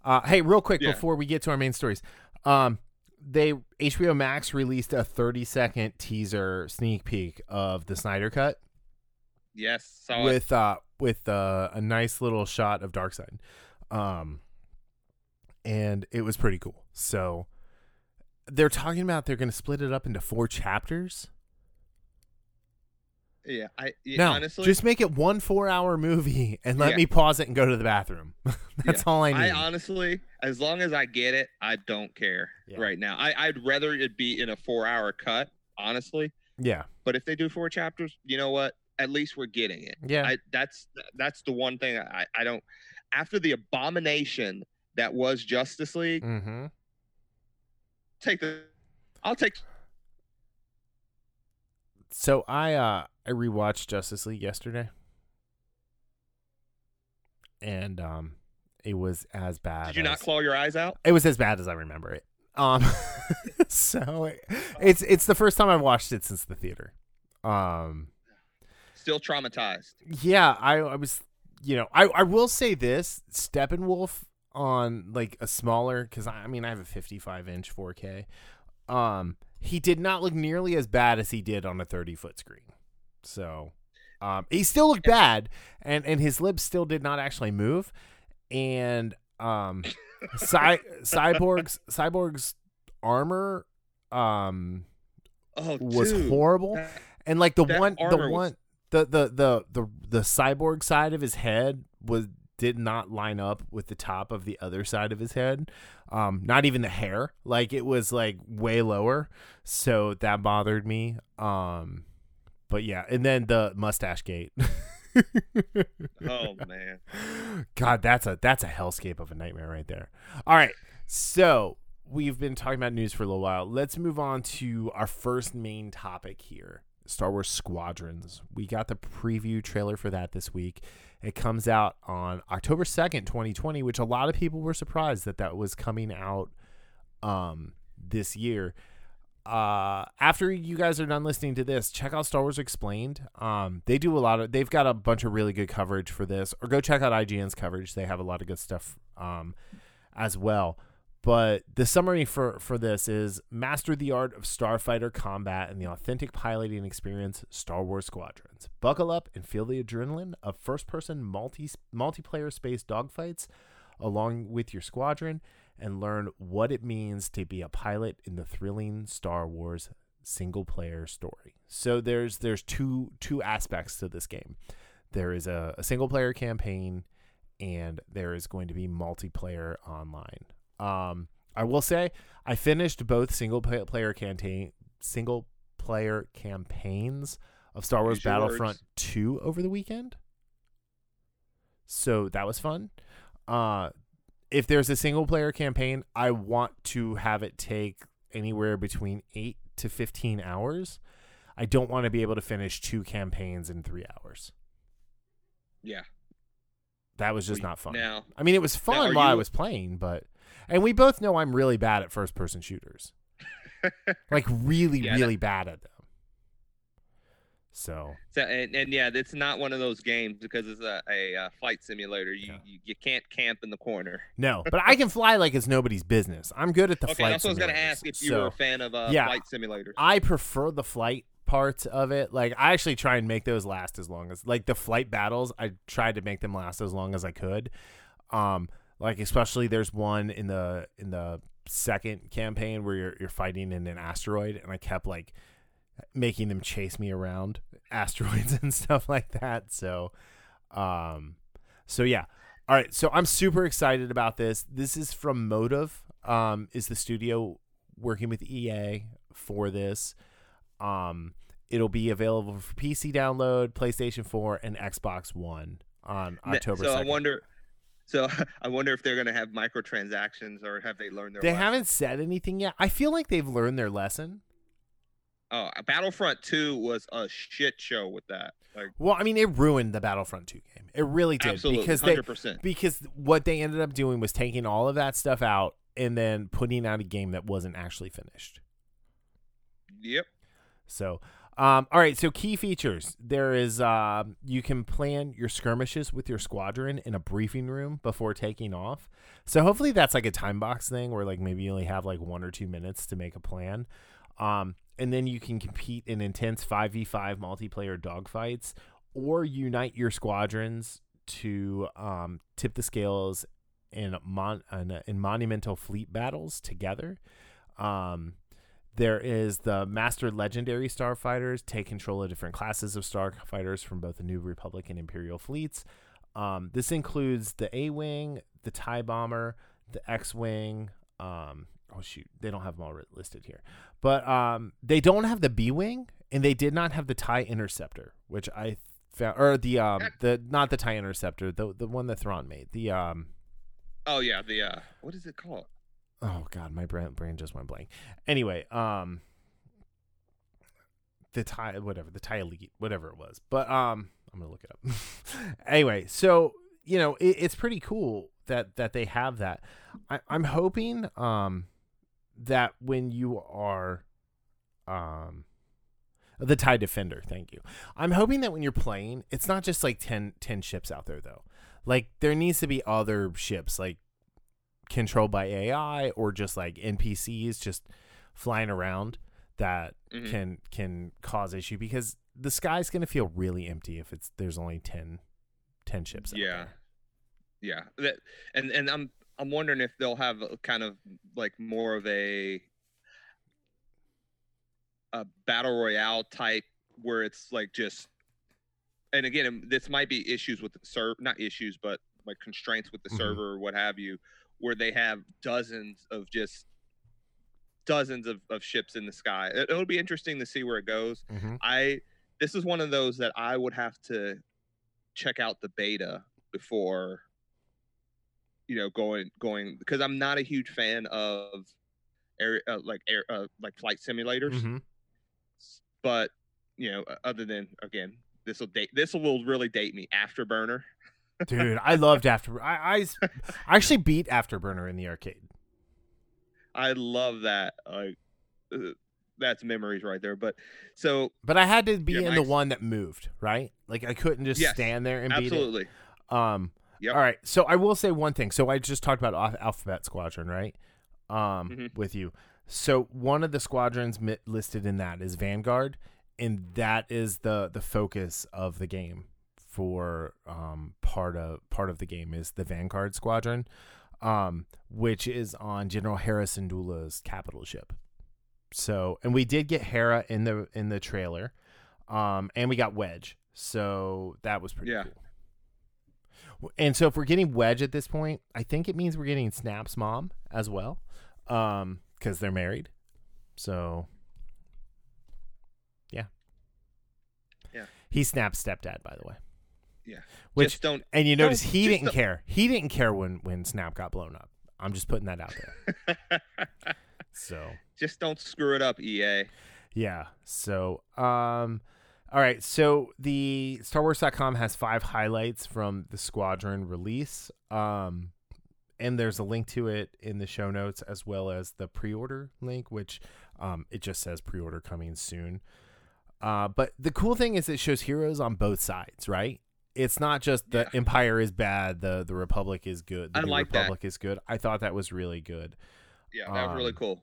Uh, hey, real quick Yeah. before we get to our main stories, um, they HBO Max released a 30 second teaser sneak peek of the Snyder Cut yes, saw it. with uh with uh, a nice little shot of Darkseid, um, and it was pretty cool. So they're talking about they're going to split it up into four chapters. Yeah, I yeah, no, honestly, just make it one four hour movie (laughs) and let Yeah. me pause it and go to the bathroom. (laughs) That's Yeah. all I need. I honestly, as long as I get it, I don't care right now. I, I'd rather it be in a four-hour cut, honestly. yeah, But if they do four chapters, you know what? At least we're getting it. yeah, I, that's that's the one thing I, I don't. After the abomination that was Justice League, mm-hmm. take the. I'll take. So I uh I rewatched Justice League yesterday, and um, it was as bad. Did you not claw your eyes out? It was as bad as I remember it. Um, (laughs) so it, it's it's the first time I've watched it since the theater. Um, Still traumatized. yeah, I I was you know I I will say this Steppenwolf on like a smaller because I, I mean I have a 55 inch 4K. Um, he did not look nearly as bad as he did on a 30 foot screen. So, um, he still looked bad, and and his lips still did not actually move, and um, Cy- cyborg's cyborg's armor um Oh, was dude, horrible that- and like the one the was- one the, the the the the cyborg side of his head was did not line up with the top of the other side of his head um not even the hair like it was like way lower so that bothered me um but yeah and then the mustache gate (laughs) oh man. God, that's a that's a hellscape of a nightmare right there. All right, so we've been talking about news for a little while. Let's move on to our first main topic here: Star Wars Squadrons. We got the preview trailer for that this week. It comes out on October second, twenty twenty, which a lot of people were surprised that that was coming out um, this year. Uh after you guys are done listening to this check out star wars explained. Um they do a lot of they've got a bunch of really good coverage for this or go check out ign's coverage. They have a lot of good stuff um as well but the summary for for this is master the art of starfighter combat and the authentic piloting experience star wars squadrons buckle up and feel the adrenaline of first person multi multiplayer space dogfights along with your squadron and learn what it means to be a pilot in the thrilling Star Wars single player story. So there's there's two two aspects to this game. There is a, a single player campaign and there is going to be multiplayer online. Um I will say I finished both single play- player campaign single player campaigns of Star Wars Battlefront words. 2 over the weekend. So that was fun. Uh if there's a single player campaign, I want to have it take anywhere between 8 to 15 hours. I don't want to be able to finish two campaigns in 3 hours. Yeah. That was just We- not fun. Now, I mean, it was fun while I was playing, but and we both know I'm really bad at first person shooters. (laughs) like really Yeah, really bad at them. So, so, and, and yeah, it's not one of those games because it's a, a, uh flight simulator. You, Yeah. you you can't camp in the corner. no, but I can fly like it's nobody's business. I'm good at the okay, flight that's what I was gonna ask if you So- were a fan of uh, yeah. flight simulators. I prefer the flight parts of it. Like I actually try and make those last as long as like the flight battles. I tried to make them last as long as I could. Um, like especially there's one in the in the second campaign where you're you're fighting in an asteroid, and I kept like making them chase me around (laughs) asteroids and stuff like that. So, um, so yeah. All right, so I'm super excited about this. This is from Motive. Um, is the studio working with EA for this? Um, it'll be available for PC download, PlayStation 4, and Xbox One on October. So 2nd. I wonder. So (laughs) I wonder if they're gonna have microtransactions or have they learned their? They lesson? haven't said anything yet. I feel like they've learned their lesson. Oh, uh, Battlefront 2 was a shit show with that. Like Well, I mean, it ruined the Battlefront 2 game. It really did absolutely because they 100%. because what they ended up doing was taking all of that stuff out and then putting out a game that wasn't actually finished. Yep. So, um, all right. So key features: there is uh, you can plan your skirmishes with your squadron in a briefing room before taking off. So hopefully that's like a time box thing where like maybe you only have like one or two minutes to make a plan. Um, and then you can compete in intense five v five multiplayer dogfights or unite your squadrons to um, tip the scales in mon- in, in monumental fleet battles together. Um, there is the Master Legendary Starfighters take control of different classes of starfighters from both the New Republic and Imperial fleets. Um, this includes the A Wing, the TIE Bomber, the X Wing. Um, oh, shoot. They don't have them all listed here. But um, they don't have the B Wing, and they did not have the TIE Interceptor, which I found. Or the, um, the not the TIE Interceptor, the, the one that Thrawn made. The. um. Oh yeah, the uh what is it called? Oh god, my brain brain just went blank. Anyway, um the tie whatever, the tie elite, whatever it was. But um I'm gonna look it up. (laughs) anyway, so you know, it, it's pretty cool that that they have that. I, I'm hoping um that when you are um the tie defender, thank you. I'm hoping that when you're playing, it's not just like 10, 10 ships out there though. Like there needs to be other ships like controlled by AI or just like NPCs just flying around that Mhm. can can cause issue because the sky's going to feel really empty if it's there's only 10, 10 ships Yeah. there. Yeah. That and and I'm I'm wondering if they'll have a kind of like more of a a battle royale type where it's like just and again this might be issues with the server not issues but like constraints with the Mhm. server or what have you where they have dozens of just dozens of, of ships in the sky. It, it'll be interesting to see where it goes. Mhm. I this is one of those that I would have to check out the beta before you know going going because I'm not a huge fan of air uh, like air uh, like flight simulators. Mhm. but you know other than again this will date this will really date me. Afterburner Dude, I loved After I I actually beat Afterburner in the arcade. I love that like uh, that's memories right there but so But I had to be Yeah, in the one that moved, right? Like I couldn't just Yes, stand there and beat it. absolutely Um, Yep. All right. So I will say one thing. So I just talked about Alphabet Squadron, right? Um, Mhm. with you. So one of the squadrons listed in that is Vanguard, and that is the the focus of the game for um part of part of the game is the Vanguard Squadron, um, which is on General Hera Syndulla's capital ship. So, and we did get Hera in the in the trailer, um, and we got Wedge. So that was pretty Yeah. cool. And so if we're getting Wedge at this point, I think it means we're getting Snap's mom as well, um, because they're married. So, yeah, Yeah. He's Snap's stepdad, by the way. Yeah. Which just don't and you notice he didn't don't- care. He didn't care when when Snap got blown up. I'm just putting that out there. (laughs) So just don't screw it up EA yeah. So um all right, so the StarWars.com has five highlights from the Squadron release. Um and there's a link to it in the show notes as well as the pre-order link which um it just says pre-order coming soon. Uh but the cool thing is it shows heroes on both sides, right? It's not just the Yeah. Empire is bad, the the Republic is good, the I like that. Republic is good. I thought that was really good. yeah that was really Um, cool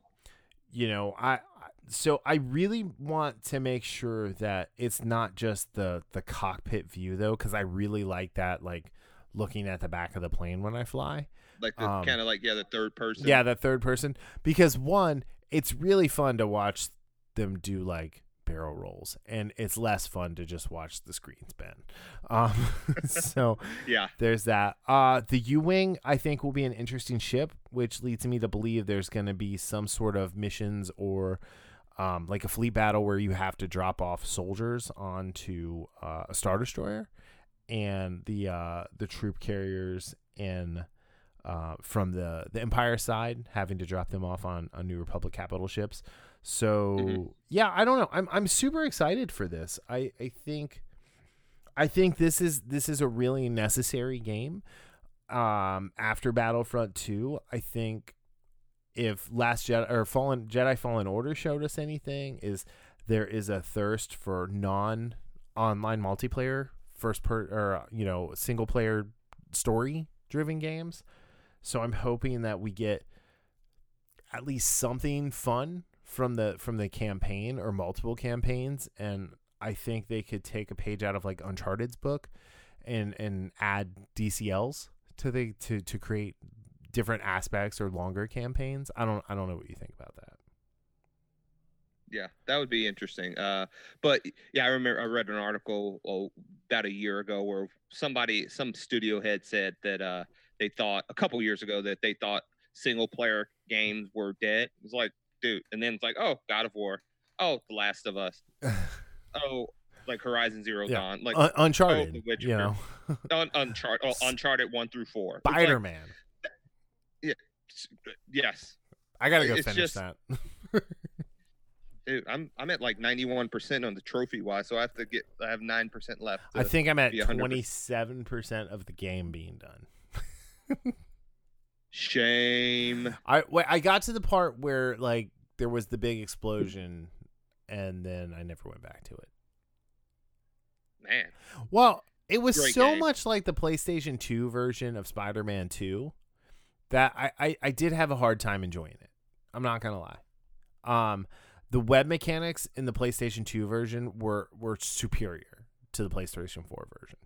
you know i I- so i really want to make sure that it's not just the the cockpit view though because i really like that like looking at the back of the plane when i fly like the um, kind of like yeah the third person yeah the third person because one it's really fun to watch them do like barrel rolls and it's less fun to just watch the screen spin um (laughs) so yeah there's that. Uh, the U Wing, I think, will be an interesting ship, which leads me to believe there's going to be some sort of missions or um, like a fleet battle where you have to drop off soldiers onto uh, a Star Destroyer and the uh, the troop carriers in uh, from the the Empire side, having to drop them off on on New Republic capital ships. So Mhm. yeah, I don't know. I'm I'm super excited for this. I I think I think this is this is a really necessary game. Um, after Battlefront Two, I think if Last Jedi or Fallen Jedi Fallen Order showed us anything, is there is a thirst for non online multiplayer first per or you know single player story driven games. So I'm hoping that we get at least something fun from the from the campaign or multiple campaigns and I think they could take a page out of like Uncharted's book and and add DCLs to the to to create different aspects or longer campaigns. I don't I don't know what you think about that. Yeah, that would be interesting. Uh, but yeah, I remember I read an article oh, about a year ago where somebody, some studio head said that uh, they thought a couple years ago that they thought single player games were dead. It's like, dude, and then it's like, oh, God of War, oh, The Last of Us, (laughs) oh, like Horizon Zero Yeah. Dawn, like Un- Uncharted, oh, Witcher. you know, (laughs) un- Uncharted, oh, (laughs) Uncharted one through four. Spider Man. Yeah. Yes, I gotta go it's finish just- that. dude, I'm I'm at like 91 percent on the trophy wise, so I have to get I have nine percent left. I think I'm at twenty seven percent of the game being done. Shame. I wait, I got to the part where like there was the big explosion, and then I never went back to it. Man, Well, it was Great so game. much like the PlayStation 2 version of Spider Man 2 that I, I, I did have a hard time enjoying it. I'm not gonna lie. Um, the web mechanics in the PlayStation 2 version were were superior to the PlayStation 4 version.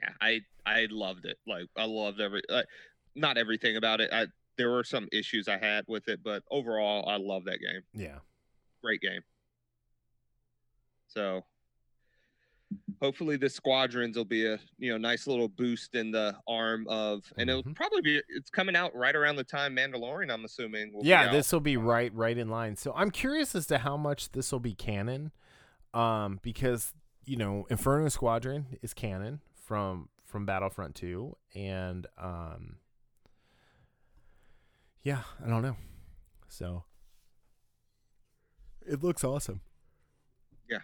yeah, I I loved it. Like I loved every like, not everything about it. I there were some issues I had with it, but overall I love that game. Yeah. Great game. So hopefully the squadrons will be a you know nice little boost in the arm of and it'll Mhm. probably be it's coming out right around the time Mandalorian I'm assuming will yeah, this will be right right in line. So I'm curious as to how much this will be canon, um, because you know Inferno Squadron is canon from from Battlefront 2, and um, yeah, I don't know. So it looks awesome. Yeah.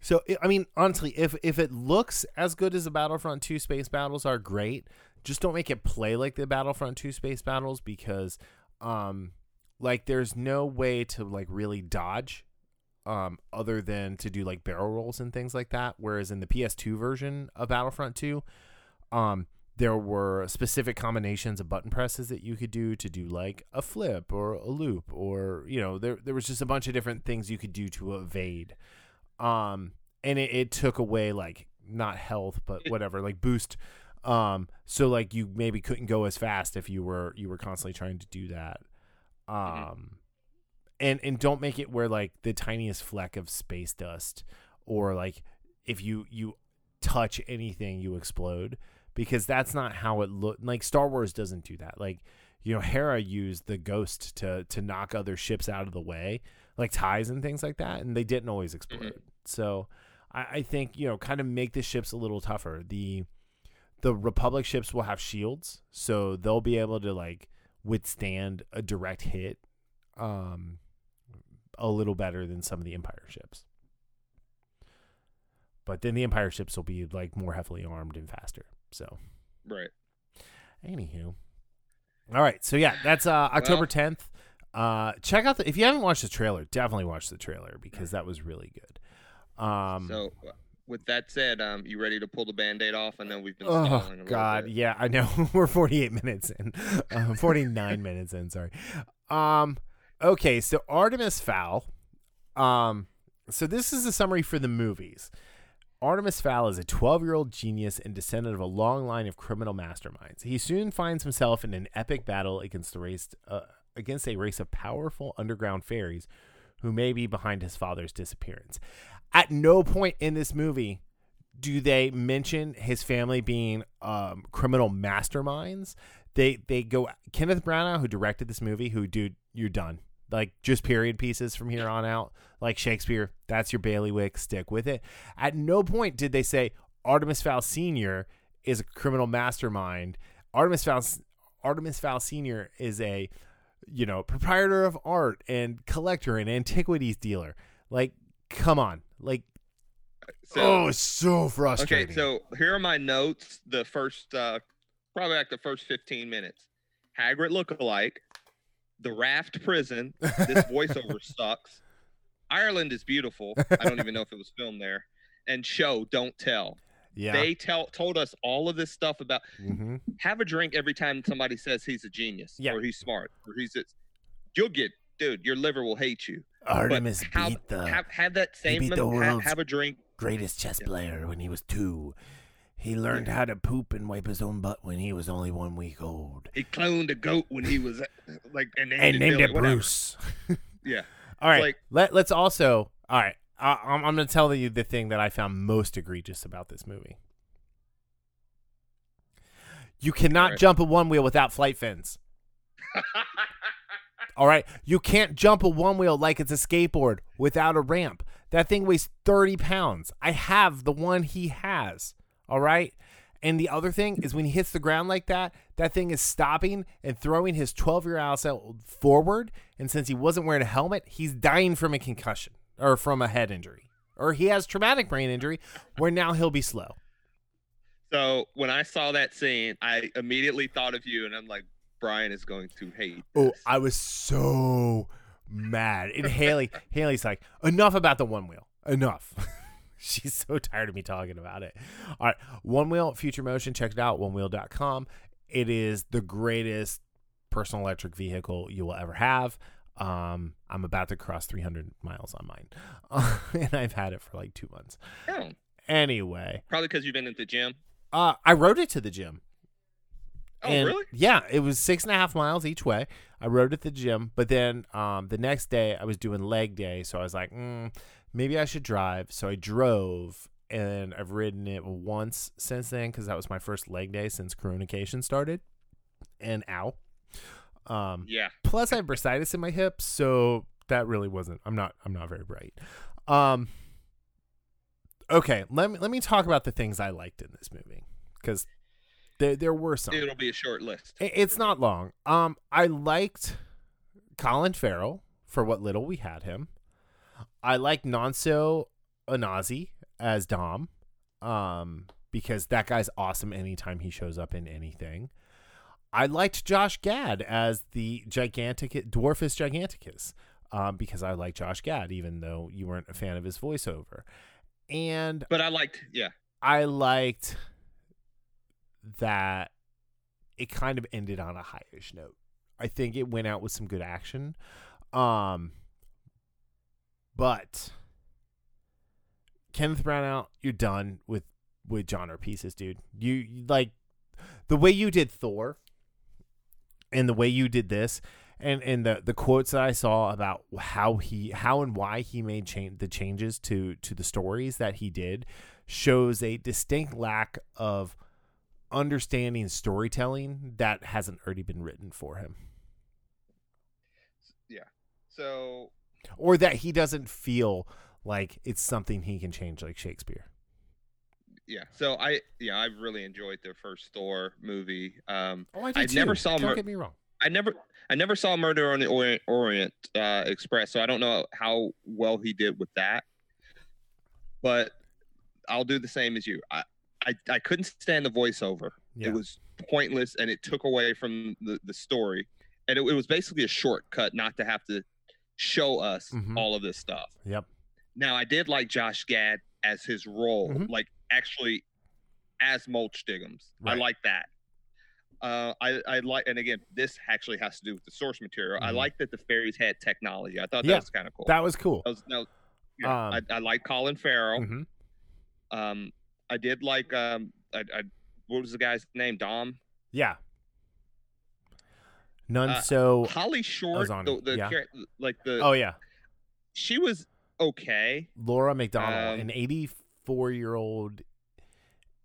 So i I mean, honestly, if if it looks as good as the Battlefront 2 space battles are great, just don't make it play like the Battlefront 2 space battles because um like there's no way to like really dodge um other than to do like barrel rolls and things like that whereas in the PS2 version of Battlefront 2 um there were specific combinations of button presses that you could do to do like a flip or a loop or you know there there was just a bunch of different things you could do to evade. Um and it, it took away like not health but whatever like boost. Um so like you maybe couldn't go as fast if you were you were constantly trying to do that. Um Mhm. and and don't make it where like the tiniest fleck of space dust or like if you you touch anything you explode because that's not how it looked like Star Wars doesn't do that like you know Hera used the ghost to to knock other ships out of the way like ties and things like that and they didn't always explode so I, I think you know kind of make the ships a little tougher the the Republic ships will have shields so they'll be able to like withstand a direct hit um a little better than some of the Empire ships. But then the Empire ships will be like more heavily armed and faster. So, right. anywho. All right. So yeah, that's uh October 10th. Uh check out the if you haven't watched the trailer, definitely watch the trailer because that was really good. Um So, uh, with that said, um, you ready to pull the band-aid off? I know we've been Oh a God, bit. yeah, I know. (laughs) We're 48 minutes in, uh, 49 (laughs) minutes in. Sorry. Um. Okay, so Artemis Fowl. Um. So this is a summary for the movies. Artemis Fowl is a 12-year-old genius and descendant of a long line of criminal masterminds. He soon finds himself in an epic battle against the race uh, against a race of powerful underground fairies who may be behind his father's disappearance. At no point in this movie do they mention his family being um, criminal masterminds? They they go Kenneth Branagh, who directed this movie, who dude, you're done. Like just period pieces from here on out. Like Shakespeare, that's your bailiwick. Stick with it. At no point did they say Artemis Fowl Senior is a criminal mastermind. Artemis Fowl Artemis Fowl Senior is a you know proprietor of art and collector and antiquities dealer. Like, come on, like. So, oh, it's so frustrating. okay, so here are my notes. The first, uh, probably like the first 15 minutes. Hagrid look-alike, the Raft prison. (laughs) This voiceover sucks. Ireland is beautiful. I don't even know if it was filmed there. And show, don't tell. yeah. They tell told us all of this stuff about hmm have a drink every time somebody says he's a genius Yeah. or he's smart or he's this. You'll get, dude, your liver will hate you. Artemis how, beat the have, have that same beat the ha- have a drink. greatest chess player when he was two. He learned how to poop and wipe his own butt when he was only one week old. He cloned a goat when he was like and named And it, named it. Bruce. (laughs) Yeah. All right. like- Let Let's also. All right. I, I'm, I'm going to tell you the thing that I found most egregious about this movie. You cannot right. jump a one wheel without flight fins. (laughs) All right. You can't jump a one wheel like it's a skateboard without a ramp. That thing weighs 30 pounds. I have the one he has. All right. And the other thing is when he hits the ground like that, that thing is stopping and throwing his 12 year old forward. And since he wasn't wearing a helmet, he's dying from a concussion or from a head injury. Or he has traumatic brain injury where now he'll be slow. so when I saw that scene, I immediately thought of you, and I'm like, Brian is going to hate. Oh. I was so mad. And Haley, Haley's like, enough about the one wheel. Enough. (laughs) (laughs) She's so tired of me talking about it. All right. One wheel, future motion. Check it out. Onewheel.com. It is the greatest personal electric vehicle you will ever have. Um, I'm about to cross 300 miles on mine. (laughs) and I've had it for like two months. Oh, Anyway, probably because you've been at the gym. uh, I rode it to the gym. Oh, And, really? Yeah, it was six and a half miles each way. I rode at the gym, but then um, the next day I was doing leg day, so I was like, mm, maybe I should drive. So I drove, and I've ridden it once since then because that was my first leg day since Coronication started. And ow. Um, Yeah. plus I have bursitis in my hips, so that really wasn't. I'm not. I'm not very bright. Um. Okay, let me let me talk about the things I liked in this movie because there there were some. It'll be a short list. It's not long. Um, I liked Colin Farrell for what little we had him. I like Nonso Anozie as Dom, um, because that guy's awesome anytime he shows up in anything. I liked Josh Gad as the gigantic Dwarfus Giganticus, um, because I like Josh Gad, even though you weren't a fan of his voiceover. And But I liked, yeah. I liked that it kind of ended on a highish note. I think it went out with some good action. Um but Kenneth Branagh, you're done with with genre pieces, dude. You like the way you did Thor and the way you did this and and the the quotes that I saw about how he how and why he made change the changes to to the stories that he did shows a distinct lack of understanding storytelling that hasn't already been written for him Yeah. So or that he doesn't feel like it's something he can change like Shakespeare. yeah. So I yeah, I really enjoyed the first Thor movie. Um Oh, I I never saw Don't Mer- get me wrong. I never I never saw Murder on the Orient, Orient uh, Express, so I don't know how well he did with that. But I'll do the same as you. I I, I couldn't stand the voiceover. Yeah. It was pointless and it took away from the, the story. And it, it was basically a shortcut not to have to show us Mhm. all of this stuff. Yep. Now I did like Josh Gad as his role, Mhm. like actually as Mulch Diggums. I like that. Uh, I I like, and again, this actually has to do with the source material. I Mhm. like that the fairies had technology. I thought Yeah, that was kind of cool. That was cool. That was, no, yeah, Um, I, I like Colin Farrell. Mhm. Um, I did like um, I, I what was the guy's name? Dom. Yeah. None Uh, so. Holly Short. on The, the yeah. like the Oh yeah, she was okay. Lara McDonnell, Um, an 84 year old,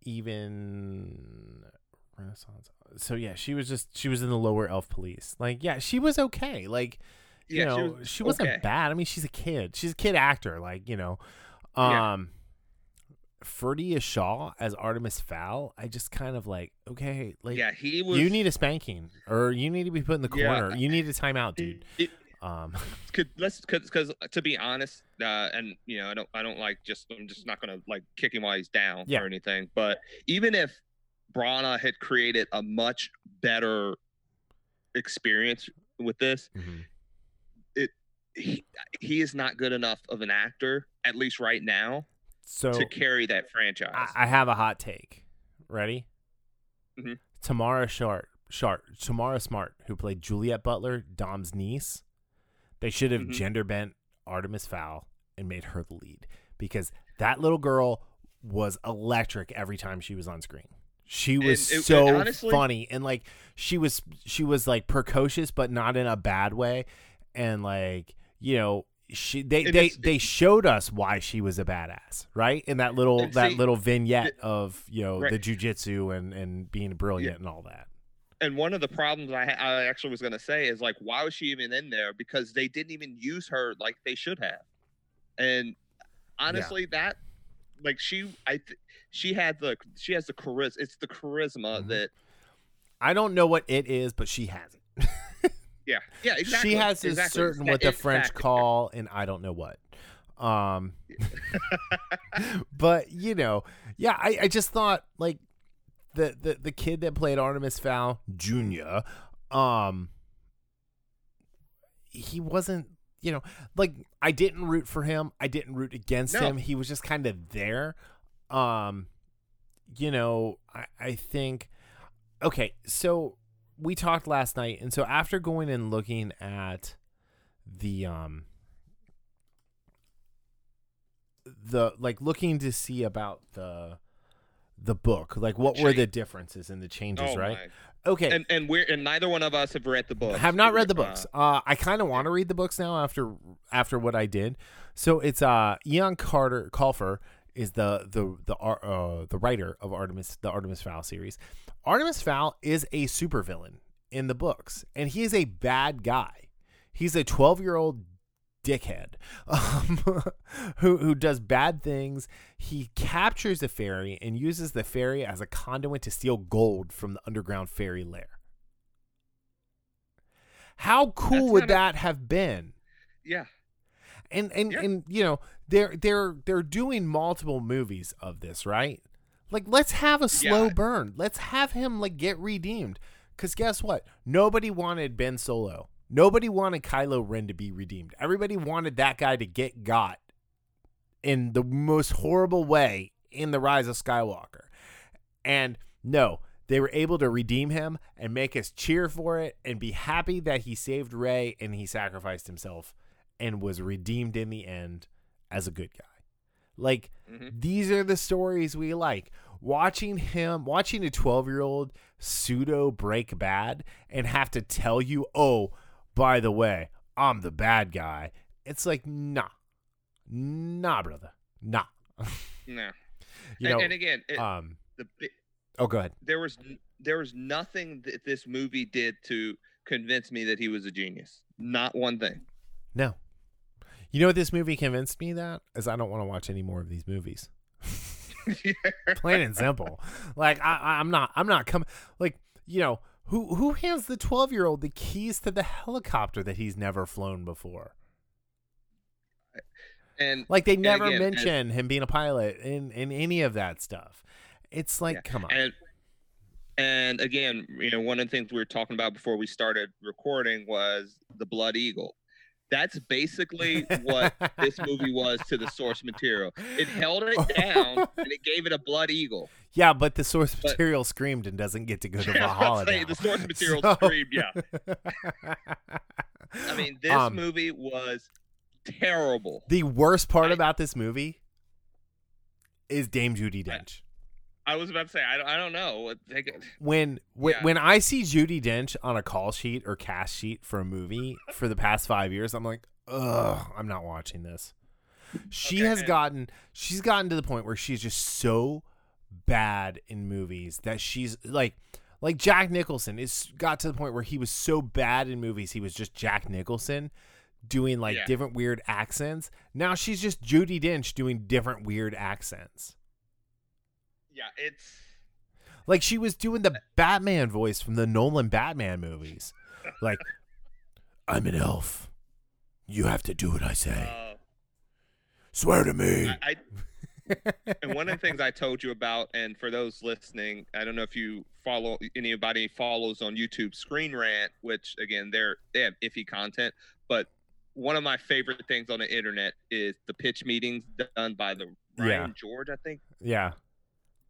even Renaissance. So yeah, she was just she was in the lower elf police. Like yeah, she was okay. Like you Yeah, she know, was she wasn't okay. bad. I mean, she's a kid. She's a kid actor. Like you know, Yeah. Ferdia Shaw as Artemis Fowl, I just kind of like, okay, like yeah, he was. you need a spanking or you need to be put in the Yeah. corner. You need a timeout, dude. It- Um, (laughs) could let's because to be honest, uh, and you know, I don't I don't like just I'm just not gonna like kick him while he's down Yeah. or anything. But even if Branagh had created a much better experience with this, mhm. he he is not good enough of an actor, at least right now, so to carry that franchise. I, I have a hot take. Ready? Mhm. Tamara Sharp, Sharp, Tamara Smart, who played Juliet Butler, Dom's niece. They should have Mhm. gender bent Artemis Fowl and made her the lead because that little girl was electric every time she was on screen. She was And so and honestly- funny and like she was she was like precocious but not in a bad way and like you know she they And they, they showed us why she was a badass right in that little And that little vignette of you know Right. the jujitsu and and being brilliant and all that and one of the problems I, I actually was going to say is like, why was she even in there? Because they didn't even use her like they should have. And honestly, that like she, I, th- she had the she has the charisma. It's the charisma Mhm. that I don't know what it is but she has it (laughs) yeah yeah exactly. she has exactly. certain what the French factor. call and I don't know what um but you know, yeah, I, I just thought like the, the the kid that played Artemis Fowl Jr. Um he wasn't you know, like I didn't root for him. I didn't root against No. him. He was just kind of there. Um you know, I, I think okay, so we talked last night and so after going and looking at the um the like looking to see about the the book like what were the differences and the changes Oh, right? my. okay. And and we're and neither one of us have read the book. have not read the Uh, books. Uh i kind of want to read the books now after after what i did. So it's uh Ian carter Colfer is the the the uh the writer of artemis the artemis fowl series artemis fowl is a supervillain in the books and he is a bad guy he's a 12 year old dickhead (laughs) um, who who does bad things. He captures a fairy and uses the fairy as a conduit to steal gold from the underground fairy lair. How cool That's would not a- that have been? yeah. And and Yeah. and you know they're they're they're doing multiple movies of this, right? Like let's have a slow Yeah. burn. Let's have him like get redeemed. Cause guess what? Nobody wanted Ben Solo. Nobody wanted Kylo Ren to be redeemed. Everybody wanted that guy to get got in the most horrible way in the Rise of Skywalker. And no, they were able to redeem him and make us cheer for it and be happy that he saved Rey and he sacrificed himself and was redeemed in the end as a good guy. Like Mhm. these are the stories we like. Watching him, watching a 12 year old pseudo break bad and have to tell you, oh, by the way, I'm the bad guy. It's like, nah, nah, brother, nah. (laughs) No. You and, know, and again, it, um, the oh, go ahead. there was there was nothing that this movie did to convince me that he was a genius. Not one thing. No. You know what this movie convinced me that? Is I don't want to watch any more of these movies. (laughs) Plain and simple. Like I, I'm not. I'm not coming. Like you know, who who hands the 12 year old the keys to the helicopter that he's never flown before? and Like they never again, and- mention him being a pilot in in any of that stuff. It's like, Yeah, come on. and and again, you know, one of the things we were talking about before we started recording was the Blood Eagle. That's basically what this movie was to the source material. It held it (laughs) down and it gave it a Blood Eagle. Yeah, but the source But- material screamed and doesn't get to go to (laughs) Yeah, I was Valhalla. say, the source material (laughs) So- screamed, yeah. I mean, this Um, movie was terrible. The worst part I- about this movie is Dame Judi Dench. I was about to say, I, don't- I don't know. Take it- When when, Yeah. when I see Judi Dench on a call sheet or cast sheet for a movie for the past five years, I'm like, ugh, I'm not watching this. She Okay, has and- gotten she's gotten to the point where she's just so bad in movies that she's like like Jack Nicholson is got to the point where he was so bad in movies he was just Jack Nicholson doing like Yeah. different weird accents. Now she's just Judi Dench doing different weird accents. Yeah, it's Like she was doing the Batman voice from the Nolan Batman movies. Like, (laughs) I'm an elf. You have to do what I say. uh, Swear to me. I, I and one of the things I told you about, and for those listening, I don't know if you follow anybody follows on YouTube Screen Rant, which again they're they have iffy content, but one of my favorite things on the internet is the pitch meetings done by the Ryan Yeah. George, I think. Yeah.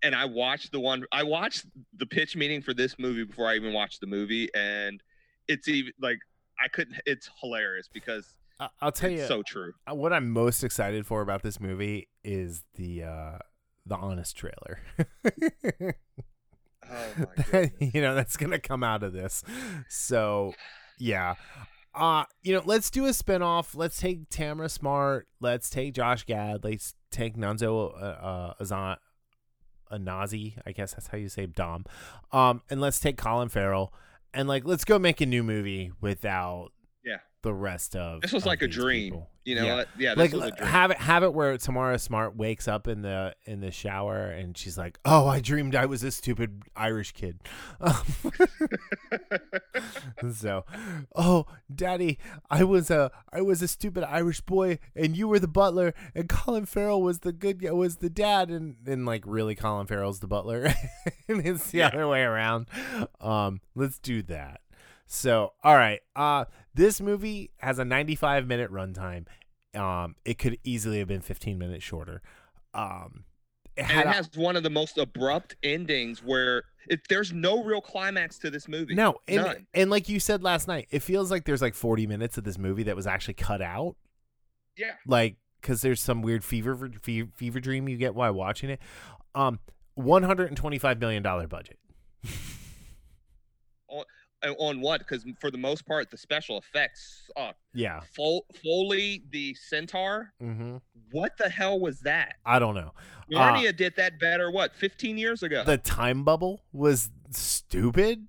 And I watched the one I watched the pitch meeting for this movie before I even watched the movie, and it's even like I couldn't. It's hilarious because I'll tell it's you so true. uh, what I'm most excited for about this movie is the uh the honest trailer. Oh (laughs) you know that's gonna come out of this. So yeah. Uh, you know, let's do a spinoff. Let's take Tamara Smart. Let's take Josh Gad. Let's take Nonso uh, uh, Azan, Anozie. I guess that's how you say Dom. Um, and let's take Colin Farrell. And like, let's go make a new movie without Yeah. the rest of. This was of like a dream. people. You know, Yeah what? yeah, like this was a dream. have it have it where Tamara Smart wakes up in the in the shower and she's like, "Oh, I dreamed I was a stupid Irish kid." (laughs) so, oh, Daddy, I was a I was a stupid Irish boy, and you were the butler, and Colin Farrell was the good was the dad, and and like really, Colin Farrell's the butler, (laughs) and it's the Yeah. other way around. Um, let's do that. So, all right, uh, this movie has a 95 minute runtime. Um, it could easily have been 15 minutes shorter. Um, it it a- has one of the most abrupt endings where it, there's no real climax to this movie. No, and, None. and like you said last night, it feels like there's like 40 minutes of this movie that was actually cut out. Yeah. Like, because there's some weird fever, fever fever dream you get while watching it. Um, 125 million dollar budget. (laughs) And on what? Because for the most part, the special effects suck. Yeah. Fol- Foley, the centaur. Mm-hmm. What the hell was that? I don't know. Uh, did that better. What? 15 years ago. The time bubble was stupid,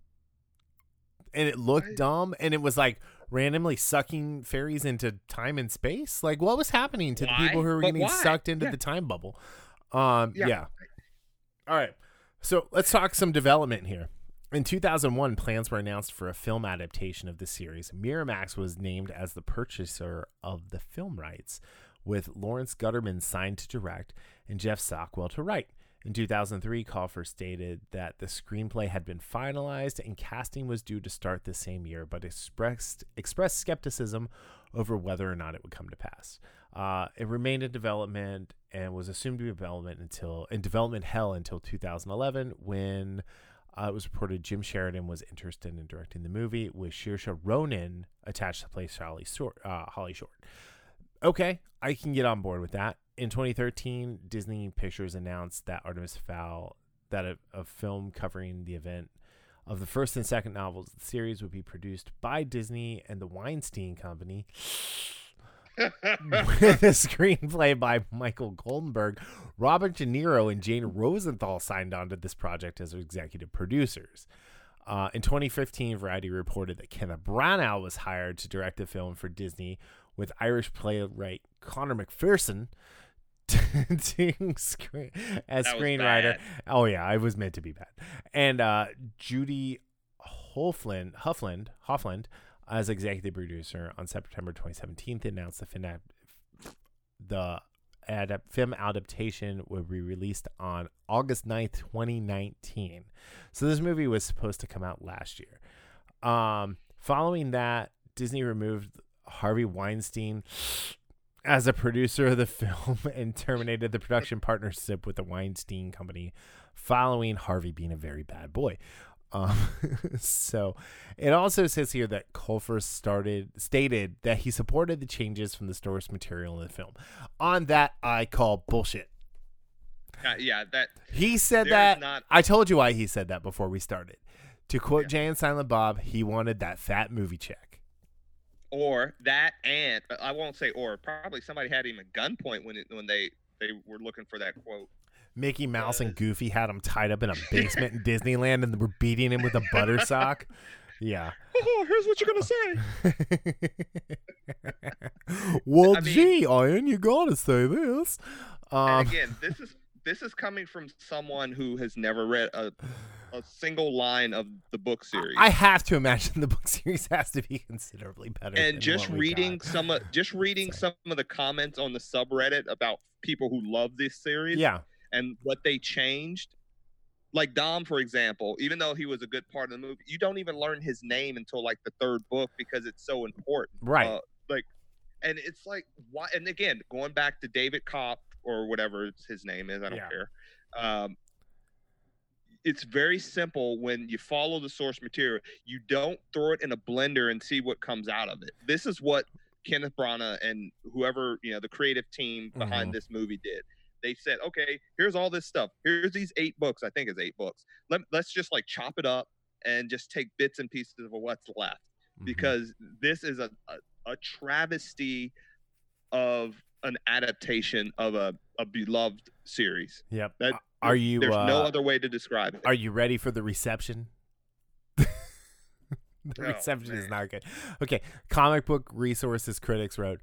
and it looked dumb, and it was like randomly sucking fairies into time and space. Like, what was happening to the people who were But getting why? sucked into Yeah. the time bubble? Um, yeah. Yeah. All right. So let's talk some development here. In 2001, plans were announced for a film adaptation of the series. Miramax was named as the purchaser of the film rights, with Lawrence Guterman signed to direct and Jeff Stockwell to write. In 2003, Colfer stated that the screenplay had been finalized and casting was due to start the same year, but expressed expressed skepticism over whether or not it would come to pass. Uh, it remained in development and was assumed to be development until in development hell until 2011 when uh, it was reported Jim Sheridan was interested in directing the movie with Saoirse Ronan attached to play Holly Short. Uh, Holly Short. Okay, I can get on board with that. In 2013, Disney Pictures announced that Artemis Fowl, that a, a film covering the event of the first and second novels of the series would be produced by Disney and the Weinstein Company with a screenplay by Michael Goldenberg, Robert De Niro, and Jane Rosenthal signed on to this project as executive producers. Uh, in 2015, Variety reported that Kenneth Branagh was hired to direct the film for Disney, with Irish playwright Conor McPherson (laughs) screen as That screenwriter. Oh yeah, I was meant to be bad. And uh, Judy Hofland, Huffland, Hoffland, as executive producer on September 2017, announced the fin- the film adaptation would be released on August 9th, 2019. So this movie was supposed to come out last year. Um, following that, Disney removed Harvey Weinstein as a producer of the film (laughs) and terminated the production partnership with the Weinstein Company following Harvey being a very bad boy. Um, (laughs) so it also says here that Colfer started stated that he supported the changes from the source material in the film. On that, I call bullshit. Uh, yeah, that He said that. not- I told you why he said that before we started. To quote Yeah. Jay and Silent Bob, he wanted that fat movie check. or that and I won't say or probably somebody had him at gunpoint when it, when they they were looking for that quote. Mickey Mouse and Goofy had him tied up in a (laughs) basement in Disneyland and were beating him with a butter sock. Yeah. Oh, here's what you're gonna say. (laughs) well, I mean- gee, Iron, you gotta say this. Um, and again, this is this is coming from someone who has never read a, a single line of the book series. I have to imagine the book (laughs) series has to be considerably better. and just reading some of just reading some of the comments on the subreddit about people who love this series Yeah, and what they changed. Like Dom, for example, even though he was a good part of the movie, you don't even learn his name until like the third book because it's so important. right. Uh, like, and it's like why? And again, going back to David Koepp or whatever his name is, I don't Yeah. care. Um, it's very simple when you follow the source material. You don't throw it in a blender and see what comes out of it. This is what Kenneth Branagh and whoever you know the creative team behind Mhm. this movie did. They said, okay, here's all this stuff. Here's these eight books. I think it's eight books. Let, let's just like chop it up and just take bits and pieces of what's left Mhm. because this is a, a, a travesty of an adaptation of a, a beloved series. yep. that- are you? There's uh, no other way to describe it. Are you ready for the reception? (laughs) the Oh, reception is not good. Okay, comic book resources critics wrote,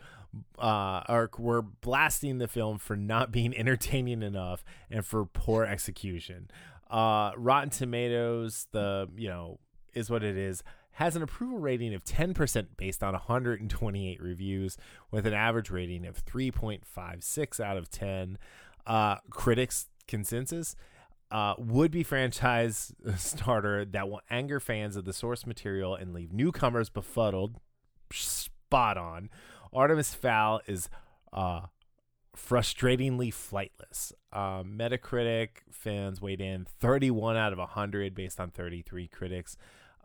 uh, are were blasting the film for not being (laughs) entertaining enough and for poor execution. Uh, Rotten Tomatoes, the you know is what it is, has an approval rating of 10% based on 128 reviews, with an average rating of 3.56 out of 10. Uh, critics consensus uh, would be franchise (laughs) starter that will anger fans of the source material and leave newcomers befuddled. Spot on. Artemis Fowl is uh, frustratingly flightless. Um, Metacritic fans weighed in 31 out of 100 based on 33 critics.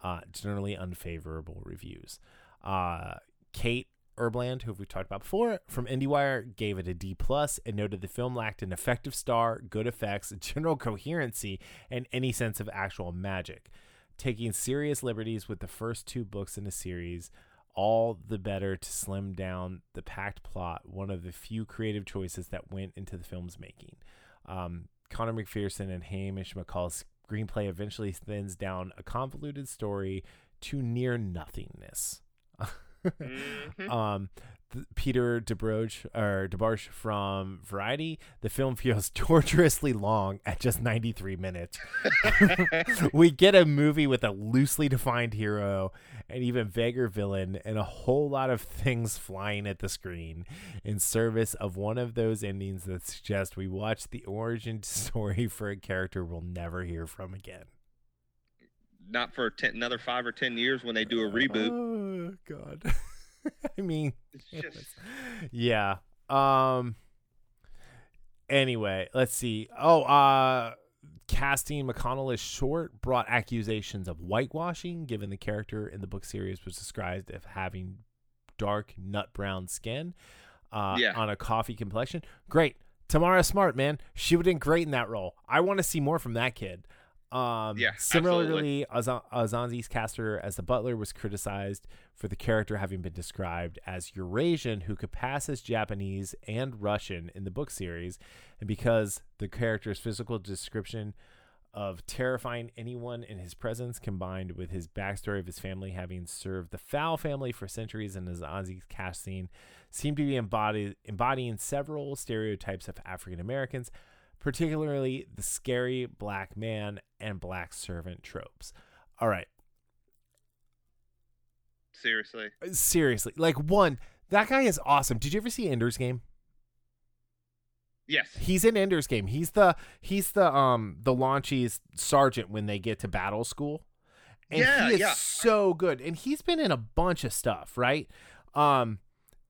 Uh, generally unfavorable reviews. Uh, Kate Erbland, who we've talked about before, from IndieWire, gave it a D plus and noted the film lacked an effective star, good effects, (laughs) general coherency, and any sense of actual magic. Taking serious liberties with the first two books in the series, all the better to slim down the packed plot. One of the few creative choices that went into the film's making. Um, Conor McPherson and Hamish McColl's screenplay eventually thins down a convoluted story to near nothingness. Mhm. Um, Peter DeBroge or DeBarge from Variety. The film feels (laughs) torturously long at just 93 minutes. (laughs) we get a movie with a loosely defined hero, an even vaguer villain, and a whole lot of things flying at the screen in service of one of those endings that suggest we watch the origin (laughs) story for a character we'll never hear from again. Not for ten, another five or ten years when they do a reboot. Oh God. (laughs) I mean, It's just yeah. Um. Anyway, let's see. Oh, uh, casting McDonnell as short brought accusations of whitewashing, given the character in the book series was described as having dark nut brown skin, uh, Yeah. on a coffee complexion. Great. Tamara Smart, man, she would have been great in that role. I want to see more from that kid. Um, Yeah, Similarly, Azan- Azanzi's caster as the butler was criticized for the character having been described as Eurasian, who could pass as Japanese and Russian in the book series, and because the character's physical description of terrifying anyone in his presence, combined with his backstory of his family having served the Fowl family for centuries and Azanzi's casting, seemed to be embodied, embodying several stereotypes of African Americans particularly the scary black man and black servant tropes. All right, seriously. seriously, like one, that guy is awesome. Did you ever see Ender's Game? Yes. He's in Ender's Game. He's the he's the um the Launchies sergeant when they get to battle school. And Yeah, he is yeah. so good. And he's been in a bunch of stuff, right? Um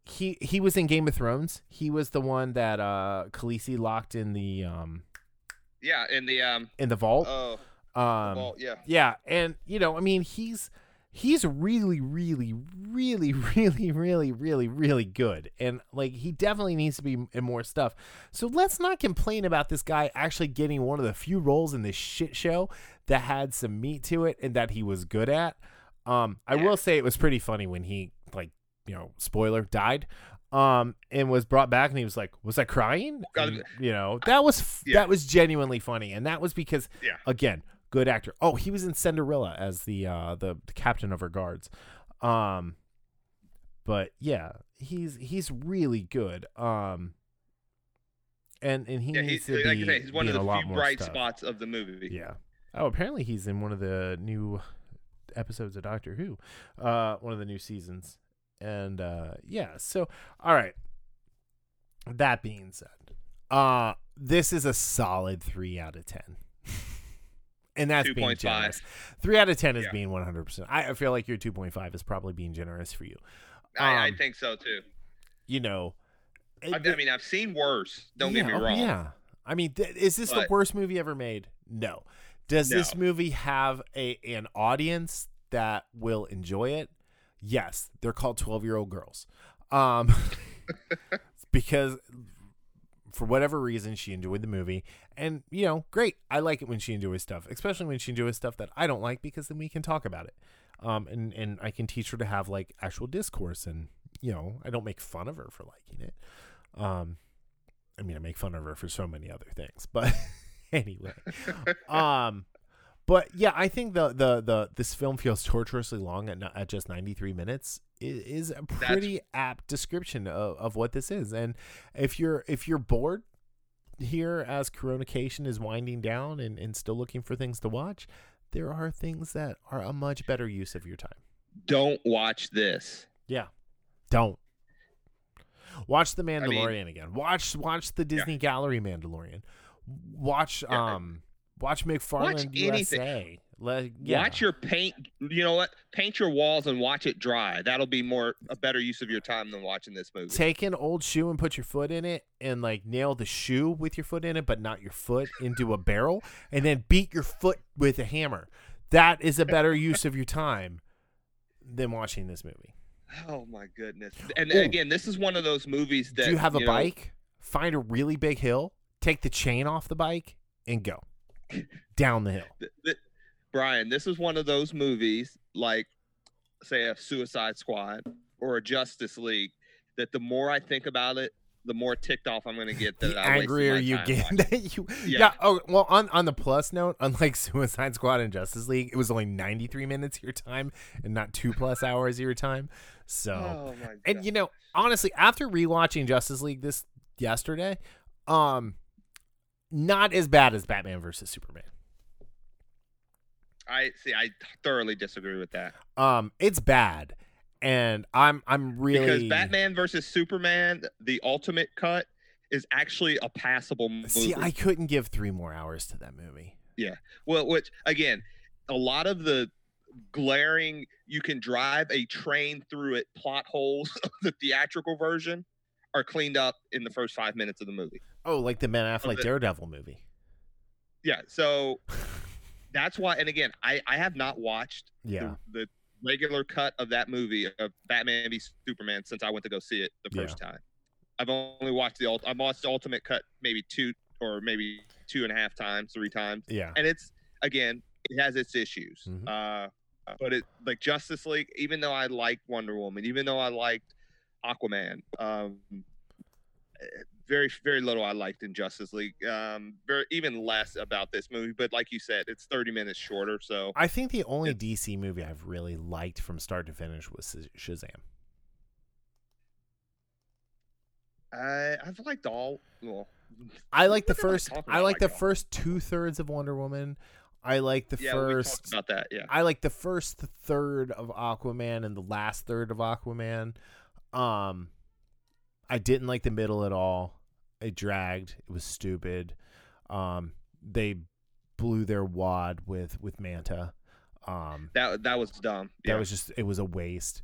he he was in Game of Thrones. He was the one that uh Khaleesi locked in the um Yeah. In the um. in the vault. Oh. um well, yeah. Yeah, and you know, I mean, he's he's really, really, really, (laughs) really, really, really, really good, and like he definitely needs to be in more stuff. So let's not complain about this guy actually getting one of the few roles in this shit show that had some meat to it and that he was good at. Um, I Yeah. will say it was pretty funny when he you know spoiler died. Um, and was brought back, and he was like, "Was I crying?" And, you know, that was f- Yeah. that was genuinely funny, and that was because Yeah. again, good actor. Oh, he was in Cinderella as the uh the, the captain of her guards. Um but yeah, he's he's really good. Um and and he Yeah, needs he's to like be say, he's one of the few bright stuff. spots of the movie. Yeah. Oh, apparently he's in one of the new episodes of Doctor Who, uh, one of the new seasons, and uh, yeah. So, all right. That being said, uh, this is a solid three out of ten, (laughs) and that's being 2.5. generous. Three out of ten is Yeah. being one hundred percent. I I feel like your two point five is probably being generous for you. I, I Um, think so too. You know, I, I mean, I've seen worse. Don't yeah, get me oh, wrong. Yeah. I mean, th- is this the worst movie ever made? No. Does this movie have a an audience that will enjoy it? Yes. They're called 12-year-old girls. Um (laughs) (laughs) because for whatever reason she enjoyed the movie and you know, great. I like it when she enjoys stuff, especially when she enjoys stuff that I don't like because then we can talk about it. Um and and I can teach her to have like actual discourse and you know, I don't make fun of her for liking it. Um I mean, I make fun of her for so many other things, but (laughs) anyway. Um, but yeah, I think the the the this film feels torturously long at, at just 93 minutes i- is a pretty apt description of, of what this is. And if you're if you're bored here as Coronation is winding down and, and still looking for things to watch, there are things that are a much better use of your time. Don't watch this. Yeah. Don't. Watch The mean- Mandalorian again. Watch watch the Disney Gallery Mandalorian. Watch Yeah. um watch McFarland anything. USA. Like yeah. Watch your paint. You know what? Paint your walls and watch it dry. That'll be more a better use of your time than watching this movie. take an old shoe and put your foot in it and like nail the shoe with your foot in it but not your foot into a barrel and then beat your foot with a hammer. That is a better use of your time than watching this movie. Oh my goodness! And Ooh. again, this is one of those movies that Do you have a know, bike? Find a really big hill, take the chain off the bike and go down the hill. th- th- Brian, this is one of those movies like, say, a Suicide Squad or a Justice League. That the more I think about it, the more ticked off I'm going to get. That the I angrier you get that you yeah. Yeah. oh well on on the plus note (laughs) unlike suicide squad and justice league it was only 93 minutes of your time and not two plus hours of your time so Oh and you know honestly after rewatching justice league this yesterday um not as bad as batman versus superman I see. I thoroughly disagree with that um it's bad and i'm i'm really because Batman versus Superman, the ultimate cut, is actually a passable movie. see i couldn't give three more hours to that movie Yeah. Well, which again, a lot of the glaring you can drive a train through it plot holes (laughs) of the theatrical version are cleaned up in the first five minutes of the movie. oh like the ben affleck daredevil movie Yeah, so (laughs) that's why. And again, I I have not watched yeah the, the regular cut of that movie of Batman v Superman since I went to go see it the Yeah. first time. I've only watched the I've watched the ultimate cut maybe two or maybe two and a half times, three times. yeah and it's again it has its issues Mhm. uh but it like justice league even though i liked wonder woman even though i liked aquaman um very very little i liked in justice league um very even less about this movie but like you said it's 30 minutes shorter so I think the only DC movie I've really liked from start to finish was Shazam. i i've liked all well I like the I first. I like the all- first two thirds of Wonder Woman. I like the yeah we first. talked about that yeah I like the first third of Aquaman and the last third of Aquaman. Um, I didn't like the middle at all. It dragged. It was stupid. Um, they blew their wad with with Manta. Um, that that was dumb that was just it was a waste.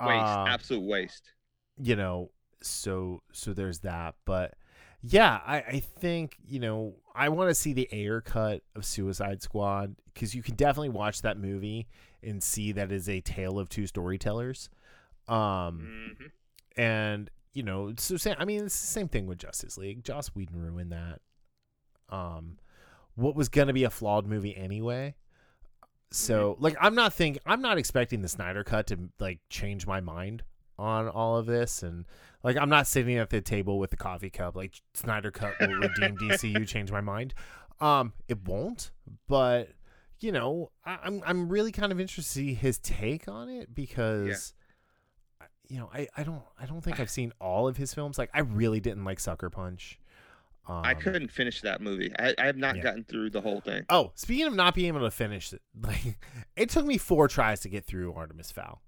waste Uh, absolute waste you know so so there's that but yeah i i think you know i want to see the Ayer cut of suicide squad because you can definitely watch that movie and see that is a tale of two storytellers um Mhm. and you know so i mean it's the same thing with justice league. Joss whedon ruined that. Um what was gonna be a flawed movie anyway. So like i'm not think i'm not expecting the snyder cut to like change my mind on all of this. And like i'm not sitting at the table with the coffee cup like snyder cut will redeem (laughs) dcu change my mind. Um it won't. But you know I, i'm i'm really kind of interested to see his take on it because you know I, I don't i don't think i've seen all of his films like i really didn't like sucker punch Um, I couldn't finish that movie. I, I have not yeah. gotten through the whole thing. Oh, speaking of not being able to finish it, (laughs) like it took me four tries to get through Artemis Fowl.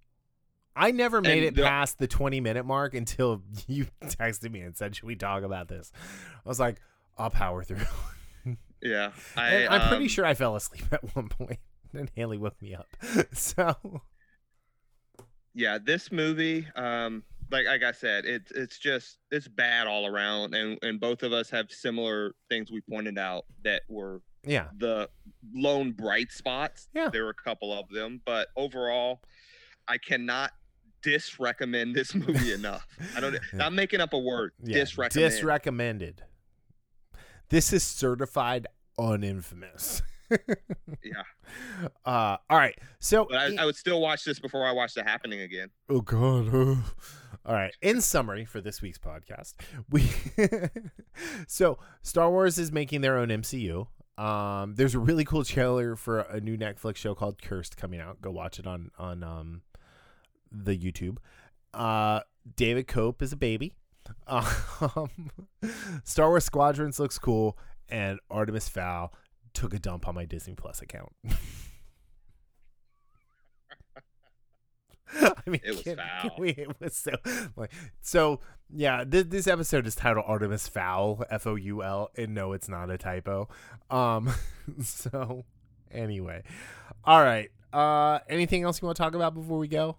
I never made And it the- past the 20 minute mark until (laughs) you texted me and said, "Should we talk about this?" I was like, "I'll power through." (laughs) Yeah, I, And I'm pretty um, sure I fell asleep at one point, and Haley woke me up. So yeah this movie um like like i said it's it's just it's bad all around and and both of us have similar things we pointed out that were yeah, the lone bright spots Yeah. there were a couple of them but overall i cannot disrecommend this movie enough i don't (laughs) i'm making up a word yeah. disrecommend disrecommended. This is certified uninfamous. (laughs) yeah (laughs) Uh, all right. So I, I would still watch this before i watch the happening again Oh God. oh. (laughs) All right. In summary for this week's podcast, we (laughs) so Star Wars is making their own MCU. Um, there's a really cool trailer for a new Netflix show called Cursed coming out. Go watch it on on um the YouTube. Uh, David Koepp is a baby. Um, Star Wars Squadrons looks cool, and Artemis Fowl took a dump on my Disney Plus account. (laughs) I mean, It was can- can foul. we- it was so like so. Yeah, this, this episode is titled Artemis Foul, F O U L, and no, it's not a typo. Um, (laughs) so anyway, all right. Uh, anything else you want to talk about before we go?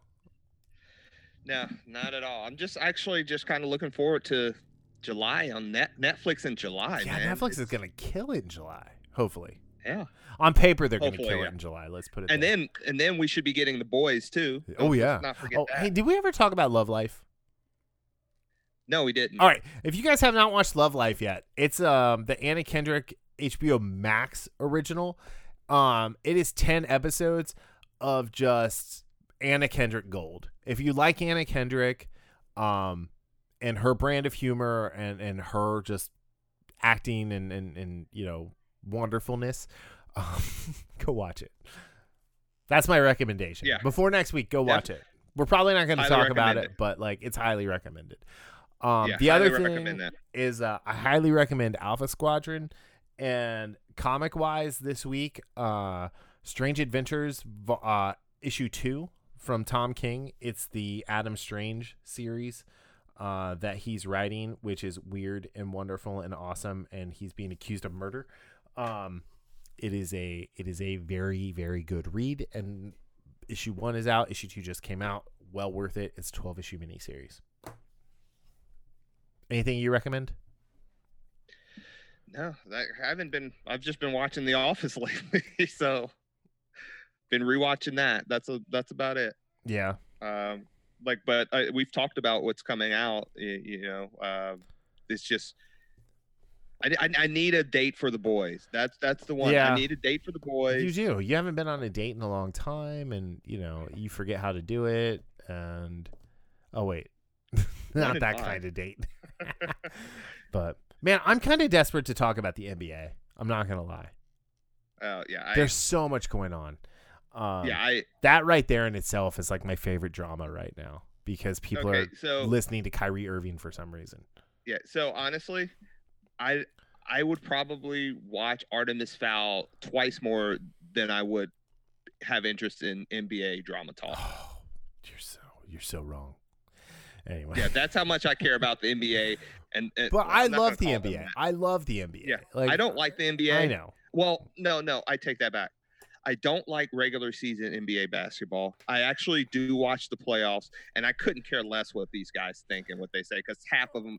no not at all i'm just actually just kind of looking forward to july on net netflix in july yeah, man. Netflix is gonna kill it in July. Hopefully, yeah on paper they're gonna kill yeah. it in July. Let's put it. and there. then and then we should be getting the boys too. Oh, Don't- yeah. not forget oh, that. hey, did we ever talk about Love Life? no, we didn't. All right, if you guys have not watched Love Life yet, it's um the Anna Kendrick HBO Max original. Um, it is ten episodes of just Anna Kendrick gold. If you like Anna Kendrick, um, and her brand of humor and and her just acting and and and you know wonderfulness, um, (laughs) go watch it. That's my recommendation. Yeah. Before next week, go watch it. We're probably not going to talk about it, it. but like it's highly recommended. Um, yeah, the other thing is uh, I highly recommend Alpha Squadron and comic wise this week, uh, Strange Adventures uh, issue two from Tom King. It's the Adam Strange series uh, that he's writing, which is weird and wonderful and awesome, and he's being accused of murder. Um, it is a it is a very very good read, and issue one is out. Issue two just came out. Well worth it. It's a twelve issue miniseries. Anything you recommend? No, I haven't been. I've just been watching The Office (laughs) lately, so been rewatching that. That's a that's about it. Yeah. Um, like, but uh, we've talked about what's coming out. You, you know, um, it's just. I, I, I need a date for the boys. That's that's the one. Yeah. I need a date for the boys. You do. You haven't been on a date in a long time, and you know you forget how to do it. And oh wait, (laughs) not that kind of date. (laughs) but man, I'm kind of desperate to talk about the NBA. I'm not gonna lie. Oh yeah, I, There's so much going on. Um, yeah. I that right there in itself is like my favorite drama right now because people okay. are So listening to Kyrie Irving for some reason. Yeah. So honestly, I I would probably watch Artemis Fowl twice more than I would have interest in NBA drama talk. Oh, you're so you're so wrong. Anyway, Yeah, that's how much I care about the NBA. And, and but well, I love the gonna call them NBA. I love the NBA. Yeah, like I don't like the NBA. I know. Well, no, no, I take that back. I don't like regular season NBA basketball. I actually do watch the playoffs, and I couldn't care less what these guys think and what they say because half of them.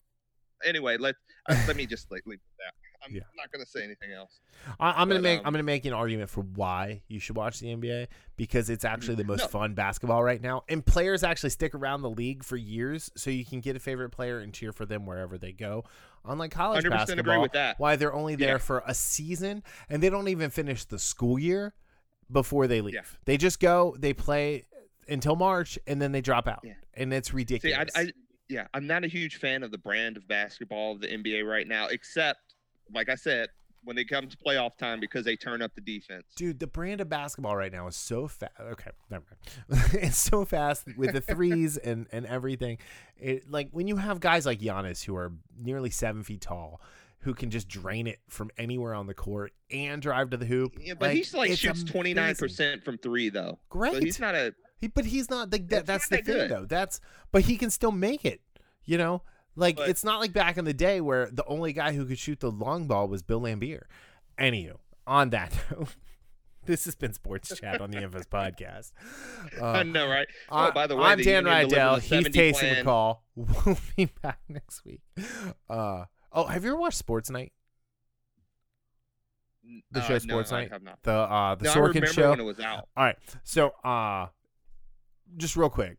Anyway, let uh, let me just like, leave that. I'm Yeah. not going to say anything else. I, I'm gonna make um, I'm gonna make an argument for why you should watch the NBA because it's actually the most No. fun basketball right now, and players actually stick around the league for years, so you can get a favorite player and cheer for them wherever they go. Unlike college 100% basketball, agree with that. why they're only there Yeah. for a season and they don't even finish the school year before they leave. Yeah. They just go, they play until March, and then they drop out, and it's See, ridiculous. I, I, yeah, I'm not a huge fan of the brand of basketball of the NBA right now, except, like I said, when it comes to playoff time because they turn up the defense. Dude, the brand of basketball right now is so fast. Okay, never mind. (laughs) it's so fast with the threes (laughs) and and everything. It like when you have guys like Giannis who are nearly seven feet tall, who can just drain it from anywhere on the court and drive to the hoop. Yeah, but he's like shoots twenty nine percent from three though. Great. But he's not a He, but he's not like that. That's the thing, good. though. That's but he can still make it. You know, like But- it's not like back in the day where the only guy who could shoot the long ball was Bill Laimbeer. Anywho, on that note, (laughs) this has been Sports Chat on the Infos (laughs) Podcast. I Uh, know, right? I- oh, by the way, I'm the Dan Rydell. the He's 70 Taysom plan. McCall. (laughs) We'll be back next week. Uh, oh, have you ever watched Sports Night? The Uh, show no, Sports I Night? have not. The uh, the No, I Sorkin show. when it was out. All right. So, uh just real quick,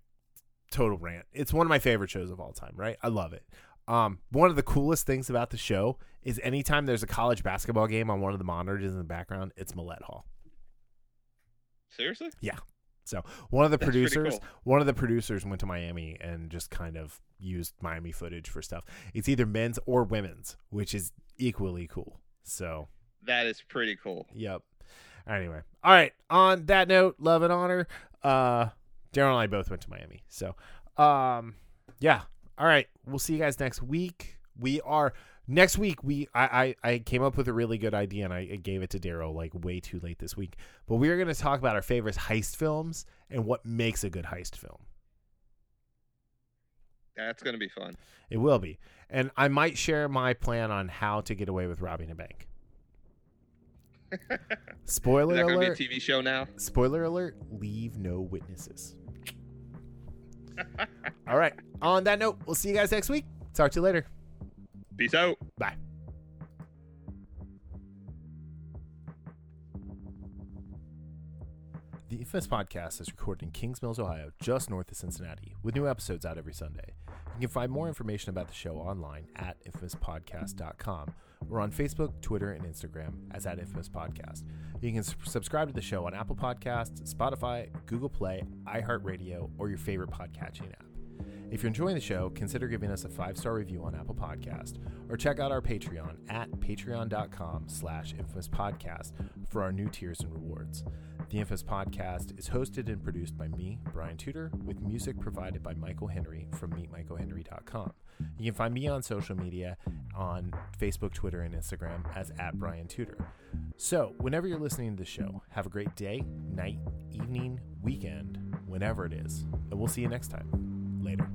total rant. It's one of my favorite shows of all time, right? I love it. Um, one of the coolest things about the show is anytime there's a college basketball game on one of the monitors in the background, it's Millett Hall. Seriously? Yeah. So one of the That's producers, cool. one of the producers went to Miami and just kind of used Miami footage for stuff. It's either men's or women's, which is equally cool. So That is pretty cool. Yep. Anyway, all right. On that note, love and honor. Uh, Daryl and I both went to Miami, so um, yeah. All right. We'll see you guys next week. We are next week. We I I, I came up with a really good idea and I, I gave it to Daryl like way too late this week. But we are going to talk about our favorite heist films and what makes a good heist film. That's gonna be fun. It will be, and I might share my plan on how to get away with robbing a bank. (laughs) Spoiler Is that alert! be a TV show now? Spoiler alert, leave no witnesses. All right. On that note, we'll see you guys next week. Talk to you later. Peace out. Bye. The Infamous Podcast is recorded in Kings Mills, Ohio, just north of Cincinnati, with new episodes out every Sunday. You can find more information about the show online at infamouspodcast.com or on Facebook, Twitter, and Instagram as at Infamous Podcast. You can subscribe to the show on Apple Podcasts, Spotify, Google Play, iHeartRadio, or your favorite podcatching app. If you're enjoying the show, consider giving us a five-star review on Apple Podcast or check out our Patreon at patreon.com slash infamouspodcast for our new tiers and rewards. The Infamous Podcast is hosted and produced by me, Brian Tudor, with music provided by Michael Henry from meetmichaelhenry.com. You can find me on social media on Facebook, Twitter, and Instagram as at Brian Tudor. So, whenever you're listening to the show, have a great day, night, evening, weekend, whenever it is, and we'll see you next time. Later.